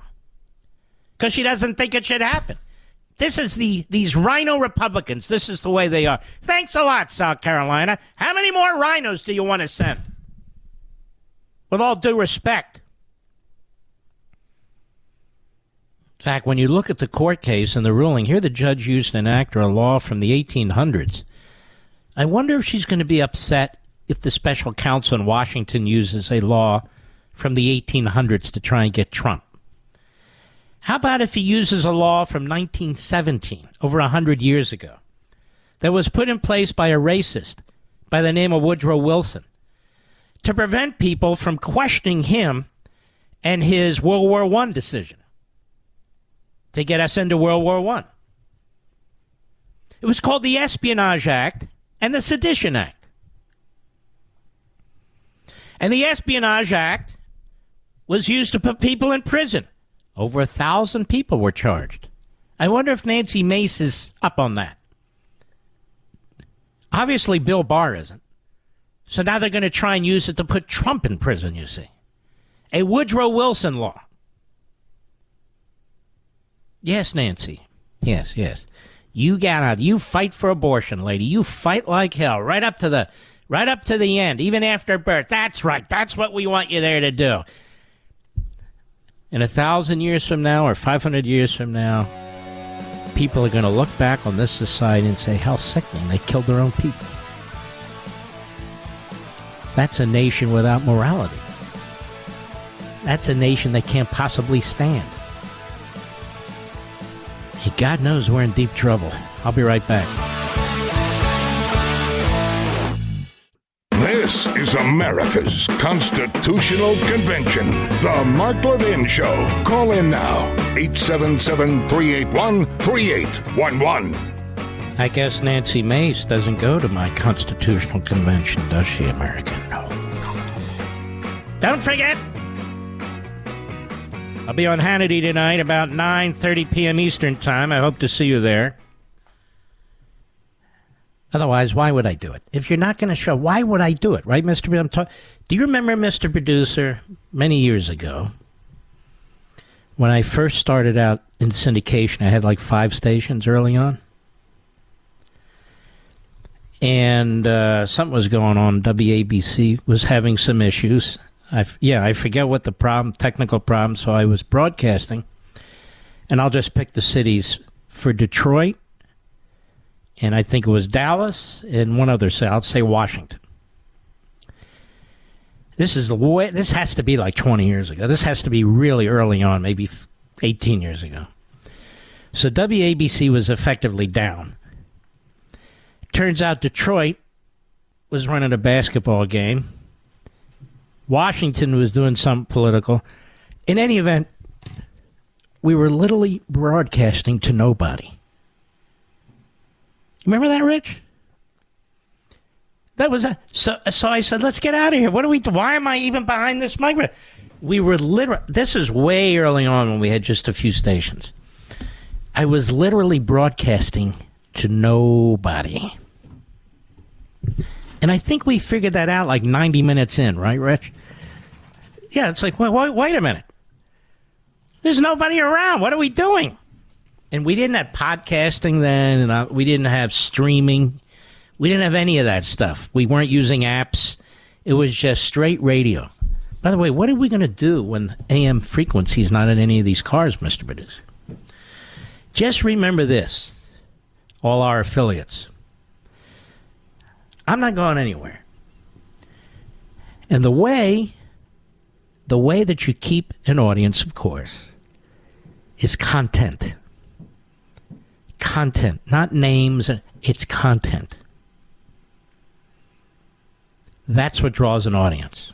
Because she doesn't think it should happen. This is the these RINO Republicans. This is the way they are. Thanks a lot, South Carolina. How many more RINOs do you want to send? With all due respect. In fact, when you look at the court case and the ruling, here the judge used an act or a law from the 1800s. I wonder if she's going to be upset if the special counsel in Washington uses a law from the 1800s to try and get Trump. How about if he uses a law from 1917, over 100 years ago, that was put in place by a racist by the name of Woodrow Wilson to prevent people from questioning him and his World War I decision? To get us into World War One. It was called the Espionage Act and the Sedition Act. And the Espionage Act was used to put people in prison. Over a thousand people were charged. I wonder if Nancy Mace is up on that. Obviously, Bill Barr isn't. So now they're going to try and use it to put Trump in prison, you see. A Woodrow Wilson law. Yes, Nancy. Yes, yes. You got out. You fight for abortion, lady. You fight like hell, right up to the, right up to the end, even after birth. That's right. That's what we want you there to do. In a thousand years from now, or 500 years from now, people are going to look back on this society and say, how sickening. They killed their own people. That's a nation without morality. That's a nation that can't possibly stand. God knows we're in deep trouble. I'll be right back. This is America's Constitutional Convention. The Mark Levin Show. Call in now. 877 381 3811. I guess Nancy Mace doesn't go to my constitutional convention, does she, American? No. Don't forget. I'll be on Hannity tonight about 9:30 p.m. Eastern Time. I hope to see you there. Otherwise, why would I do it? If you're not going to show, why would I do it? Right, Mr. I'm ta- do you remember, Mr. Producer, many years ago, when I first started out in syndication, I had like five stations early on and uh, something was going on. WABC was having some issues. I, yeah, I forget what the problem, technical problem. So I was broadcasting, and I'll just pick the cities for Detroit, and I think it was Dallas, and one other city. I'll say Washington. This is the way. This has to be like 20 years ago. This has to be really early on, maybe 18 years ago. So WABC was effectively down. Turns out Detroit was running a basketball game. Washington was doing something political. In any event, we were literally broadcasting to nobody. Remember that, Rich? That was a so. So I said, "Let's get out of here. What are we? Why am I even behind this microphone?" We were literally. This is way early on when we had just a few stations. I was literally broadcasting to nobody. And I think we figured that out like 90 minutes in, right, Rich? Yeah, it's like, wait, wait, wait a minute. There's nobody around. What are we doing? And we didn't have podcasting then, and uh, we didn't have streaming. We didn't have any of that stuff. We weren't using apps. It was just straight radio. By the way, what are we going to do when AM frequency is not in any of these cars, Mr. Producer? Just remember this, all our affiliates. I'm not going anywhere. And the way, the way that you keep an audience, of course, is content. Content, not names, it's content. That's what draws an audience.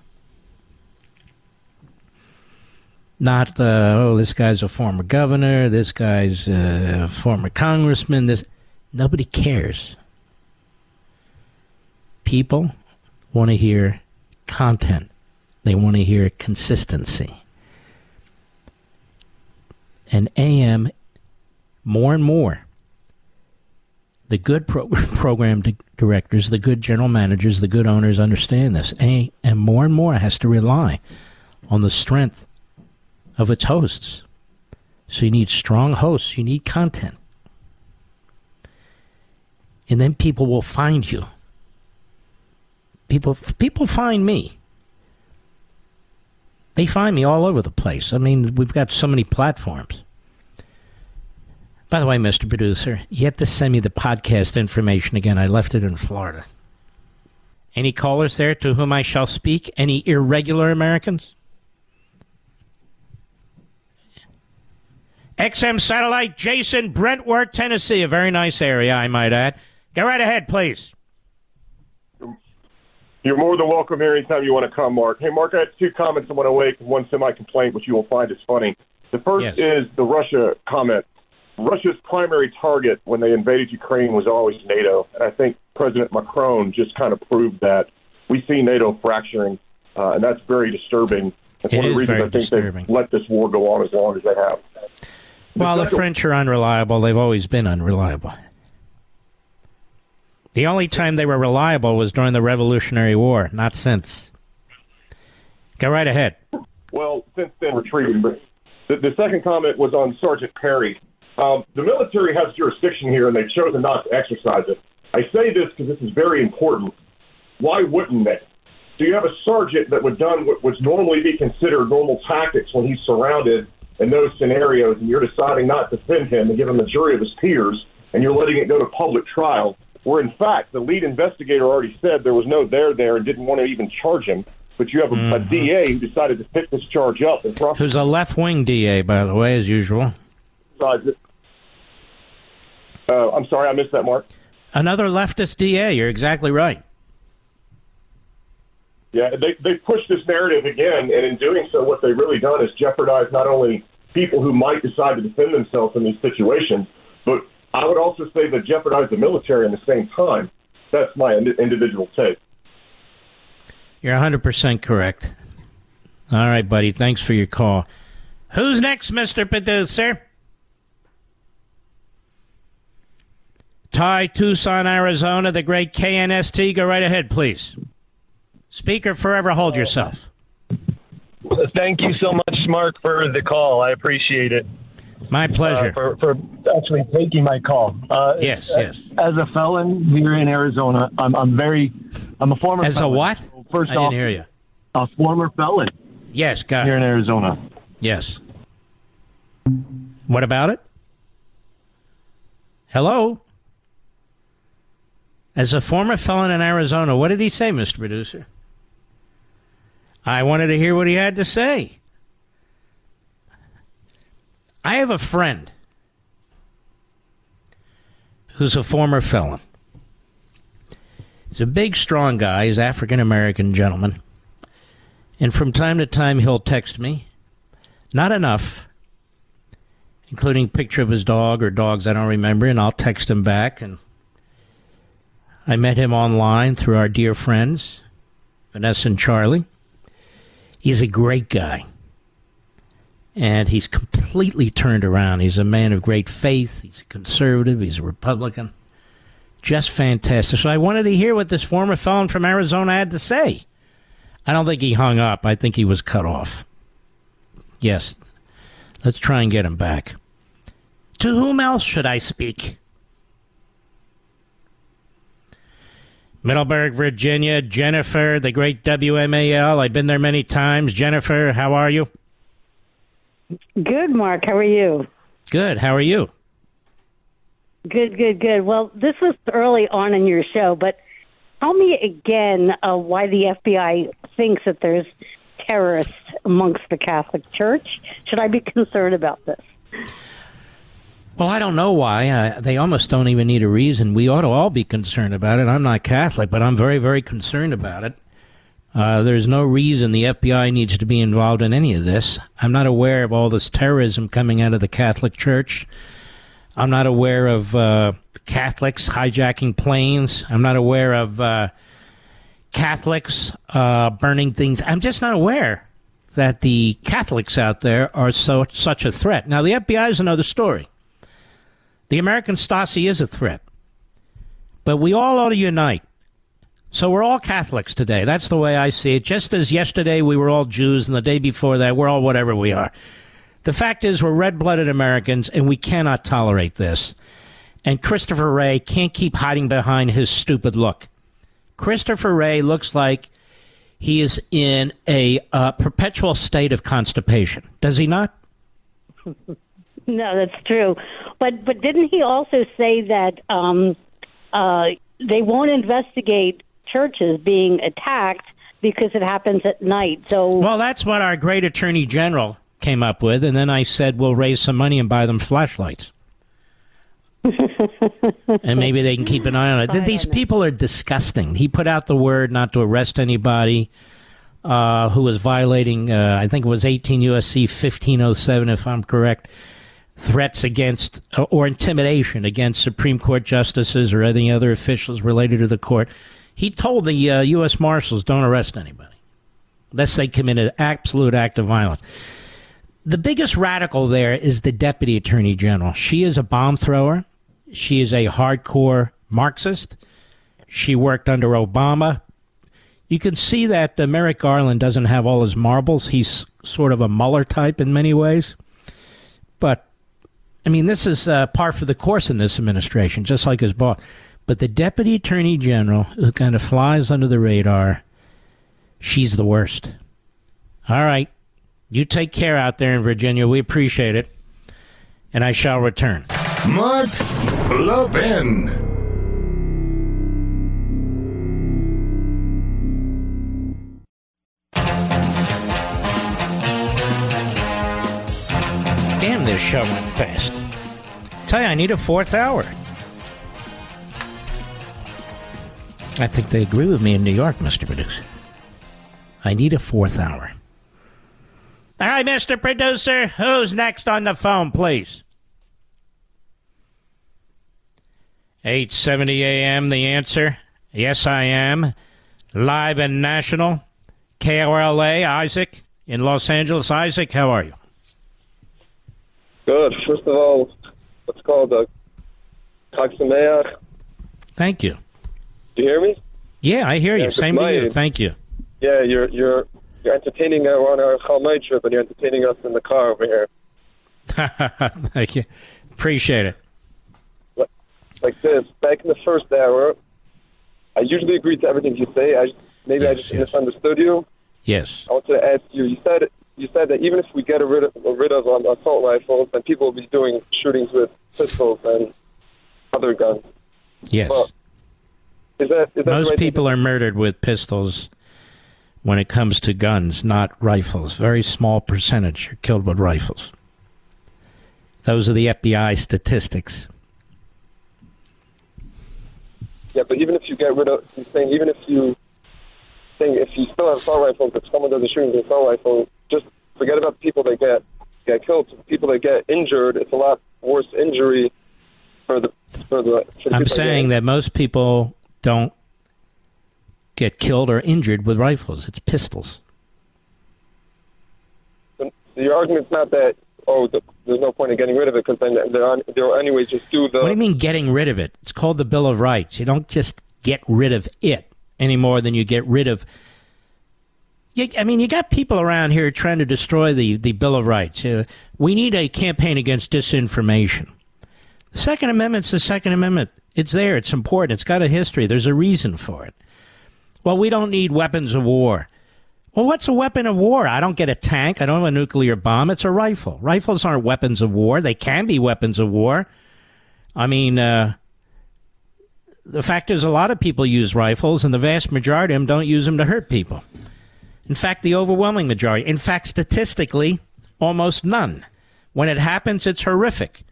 Not the, oh, this guy's a former governor, this guy's a former congressman, this. Nobody cares. People want to hear content, they want to hear consistency. And AM, more and more, the good pro- program di- directors, the good general managers, the good owners understand this. And, and more and more has to rely on the strength of its hosts. So you need strong hosts, you need content. And then people will find you. People people find me. They find me all over the place. I mean, we've got so many platforms. By the way, Mr. Producer, you have to send me the podcast information again. I left it in Florida. Any callers there to whom I shall speak? Any irregular Americans? XM Satellite, Jason, Brentwood, Tennessee, a very nice area, I might add. Go right ahead, please. You're more than welcome here anytime you want to come, Mark. Hey, Mark, I have two comments I want to make one semi complaint, which you will find is funny. The first Yes. is the Russia comment. Russia's primary target when they invaded Ukraine was always NATO, and I think President Macron just kind of proved that. We see NATO fracturing, uh, and that's very disturbing. That's It one of the reasons very I think disturbing. they've let this war go on as long as they have. Well, the French are unreliable. They've always been unreliable. The only time they were reliable was during the Revolutionary War, not since. Go right ahead. Well, since then retreating. But the, the second comment was on Sergeant Perry. Um, the military has jurisdiction here, and they've chosen not to exercise it. I say this because this is very important. Why wouldn't they? So you have a sergeant that would done what would normally be considered normal tactics when he's surrounded in those scenarios, and you're deciding not to defend him and give him the jury of his peers, and you're letting it go to public trial. Where in fact the lead investigator already said there was no there there and didn't want to even charge him, but you have a, a DA who decided to pick this charge up and prosecute. Who's a left wing DA, by the way, as usual. Uh, I'm sorry, I missed that, Mark. Another leftist DA. You're exactly right. Yeah, they they pushed this narrative again, and in doing so, what they've really done is jeopardize not only people who might decide to defend themselves in these situations, but I would also say that jeopardize the military in the same time. That's my individual take. You're 100% correct. All right, buddy. Thanks for your call. Who's next, Mr. Producer? Ty, Tucson, Arizona, the great KNST. Go right ahead, please. Speaker forever, hold yourself. Thank you so much, Mark, for the call. I appreciate it. My pleasure. Uh, for, for actually taking my call. Uh, Yes, uh, yes. As a felon here in Arizona, I'm, I'm very, I'm a former. As a felon. what? So First I off, hear you. A former felon. Yes, got here in Arizona. Yes. What about it? Hello? As a former felon in Arizona, what did he say, Mr. Producer? I wanted to hear what he had to say. I have a friend who's a former felon. He's a big, strong guy. He's African American gentleman. And from time to time, he'll text me. Not enough, including picture of his dog or dogs I don't remember, and I'll text him back. And I met him online through our dear friends, Vanessa and Charlie. He's a great guy. And he's completely turned around. He's a man of great faith. He's a conservative. He's a Republican. Just fantastic. So I wanted to hear what this former felon from Arizona had to say. I don't think he hung up. I think he was cut off. Yes. Let's try and get him back. To whom else should I speak? Middleburg, Virginia, Jennifer, the great WMAL. I've been there many times. Jennifer, how are you? Good, Mark. How are you? Good. How are you? Good, good, good. Well, this was early on in your show, but tell me again uh, why the FBI thinks that there's terrorists amongst the Catholic Church. Should I be concerned about this? Well, I don't know why. Uh, they almost don't even need a reason. We ought to all be concerned about it. I'm not Catholic, but I'm very, very concerned about it. Uh, there's no reason the FBI needs to be involved in any of this. I'm not aware of all this terrorism coming out of the Catholic Church. I'm not aware of uh, Catholics hijacking planes. I'm not aware of uh, Catholics uh, burning things. I'm just not aware that the Catholics out there are so such a threat. Now, the FBI is another story. The American Stasi is a threat, but we all ought to unite. So we're all Catholics today. That's the way I see it. Just as yesterday we were all Jews, and the day before that we're all whatever we are. The fact is, we're red blooded Americans, and we cannot tolerate this. And Christopher Wray can't keep hiding behind his stupid look. Christopher Wray looks like he is in a uh, perpetual state of constipation. Does he not? No, that's true. But but didn't he also say that um, uh, they won't investigate churches being attacked because it happens at night? So Well, that's what our great attorney general came up with, and then I said we'll raise some money and buy them flashlights. and maybe they can keep an eye on it. These people are disgusting. He put out the word not to arrest anybody uh, who was violating, uh, I think it was 18 USC 1507, if I'm correct, threats against uh, or intimidation against Supreme Court justices or any other officials related to the court. He told the uh, U.S. Marshals, don't arrest anybody unless they commit an absolute act of violence. The biggest radical there is the deputy attorney general. She is a bomb thrower. She is a hardcore Marxist. She worked under Obama. You can see that uh, Merrick Garland doesn't have all his marbles. He's sort of a Mueller type in many ways. But, I mean, this is uh, par for the course in this administration, just like his boss. But the deputy attorney general, who kind of flies under the radar, she's the worst. All right. You take care out there in Virginia. We appreciate it. And I shall return. Mark Levin. Damn, this show went fast. Tell you, I need a fourth hour. I think they agree with me in New York, Mr. Producer. I need a fourth hour. All right, Mr. Producer, who's next on the phone, please? 870 AM, the answer. Yes, I am. Live and national. KRLA, Isaac, in Los Angeles. Isaac, how are you? Good. First of all, what's called uh, a Coxamea. Thank you. Do you hear me? Yeah, I hear you. Yeah, Same to you. Thank you. Yeah, you're you're you're entertaining. Uh, we're on our Chol Hamoed trip, and you're entertaining us in the car over here. Thank you. Appreciate it. Like, like this, back in the first hour, I usually agree to everything you say. I maybe I just misunderstood you. Yes. I wanted to ask you. You said you said that even if we get rid of rid of um, assault rifles, then people will be doing shootings with pistols and other guns. Yes. Is that is that Most right thing people are murdered with pistols when it comes to guns, not rifles. Very small percentage are killed with rifles. Those are the FBI statistics. Yeah, but even if you get rid of, I'm saying even if you, saying if you still have assault rifles, if someone does a shooting with an assault rifle, just forget about the people that get get killed. The people that get injured, it's a lot worse injury for the for the. For the I'm saying that most people don't get killed or injured with rifles. It's pistols. your argument's not that oh the, there's no point in getting rid of it because then they're on, they'll anyways just do the. What do you mean getting rid of it? It's called the Bill of Rights. You don't just get rid of it any more than you get rid of. You, I mean, you got people around here trying to destroy the, the Bill of Rights. Uh, we need a campaign against disinformation. The Second Amendment's the Second Amendment. It's there. It's important. It's got a history. There's a reason for it. Well, we don't need weapons of war. Well, what's a weapon of war? I don't get a tank. I don't have a nuclear bomb. It's a rifle. Rifles aren't weapons of war. They can be weapons of war. I mean, uh, the fact is, a lot of people use rifles, and the vast majority of them don't use them to hurt people. In fact, the overwhelming majority. In fact, statistically, almost none. When it happens, it's horrific.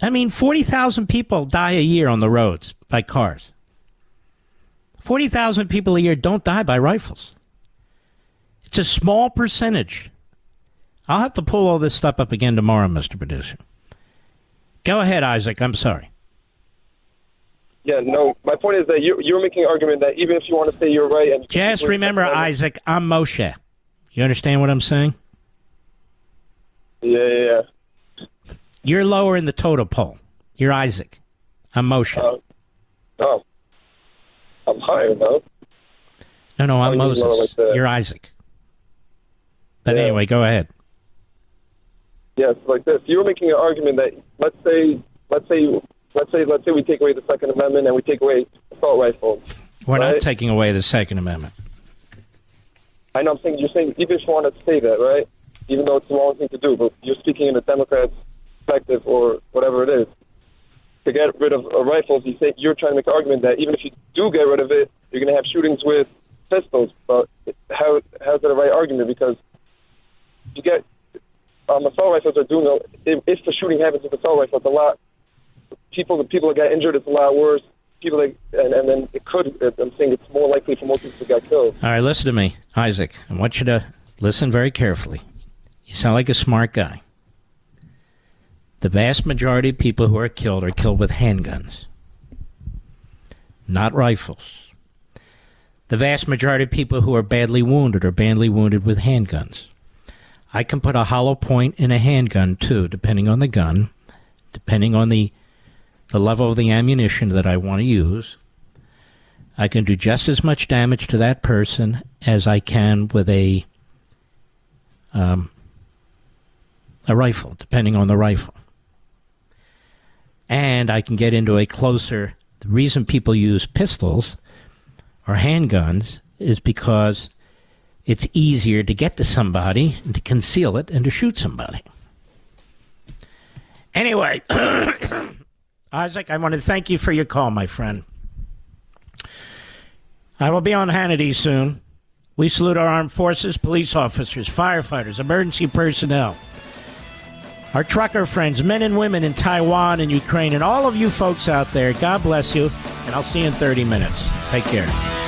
I mean, 40,000 people die a year on the roads by cars. 40,000 people a year don't die by rifles. It's a small percentage. I'll have to pull all this stuff up again tomorrow, Mr. Producer. Go ahead, Isaac. I'm sorry. Yeah, no. My point is that you you're making an argument that even if you want to say you're right and Just remember, Isaac, I'm Moshe. You understand what I'm saying? Yeah, yeah, yeah. You're lower in the totem pole. You're Isaac. I'm Moshe. Uh, oh, I'm higher though. no, no, I'm oh, Moses. like. You're Isaac. But Yeah. anyway, go ahead. Yes, like this. You were making an argument that let's say, let's say, let's say, let's say we take away the Second Amendment and we take away assault rifles. We're not taking away the Second Amendment. I know. I'm saying you're saying you just want to say that, right? Even though it's the wrong thing to do, but you're speaking in a Democrat's perspective or whatever it is. To get rid of rifles, you say you're trying to make an argument that even if you do get rid of it, you're going to have shootings with pistols. But how how's that a right argument? Because you get um, assault rifles are doing a, if, if the shooting happens with assault rifles, a lot people the people that get injured, it's a lot worse. People that, and, and then it could. I'm saying it's more likely for more people to get killed. All right, listen to me, Isaac. I want you to listen very carefully. You sound like a smart guy. The vast majority of people who are killed are killed with handguns, not rifles. The vast majority of people who are badly wounded are badly wounded with handguns. I can put a hollow point in a handgun too, depending on the gun, depending on the the level of the ammunition that I want to use. I can do just as much damage to that person as I can with a um, a rifle, depending on the rifle. And I can get into a closer. The reason people use pistols or handguns is because it's easier to get to somebody and to conceal it and to shoot somebody. Anyway, Isaac, I want to thank you for your call, my friend. I will be on Hannity soon. We salute our armed forces, police officers, firefighters, emergency personnel, our trucker friends, men and women in Taiwan and Ukraine, and all of you folks out there. God bless you, and I'll see you in 30 minutes. Take care.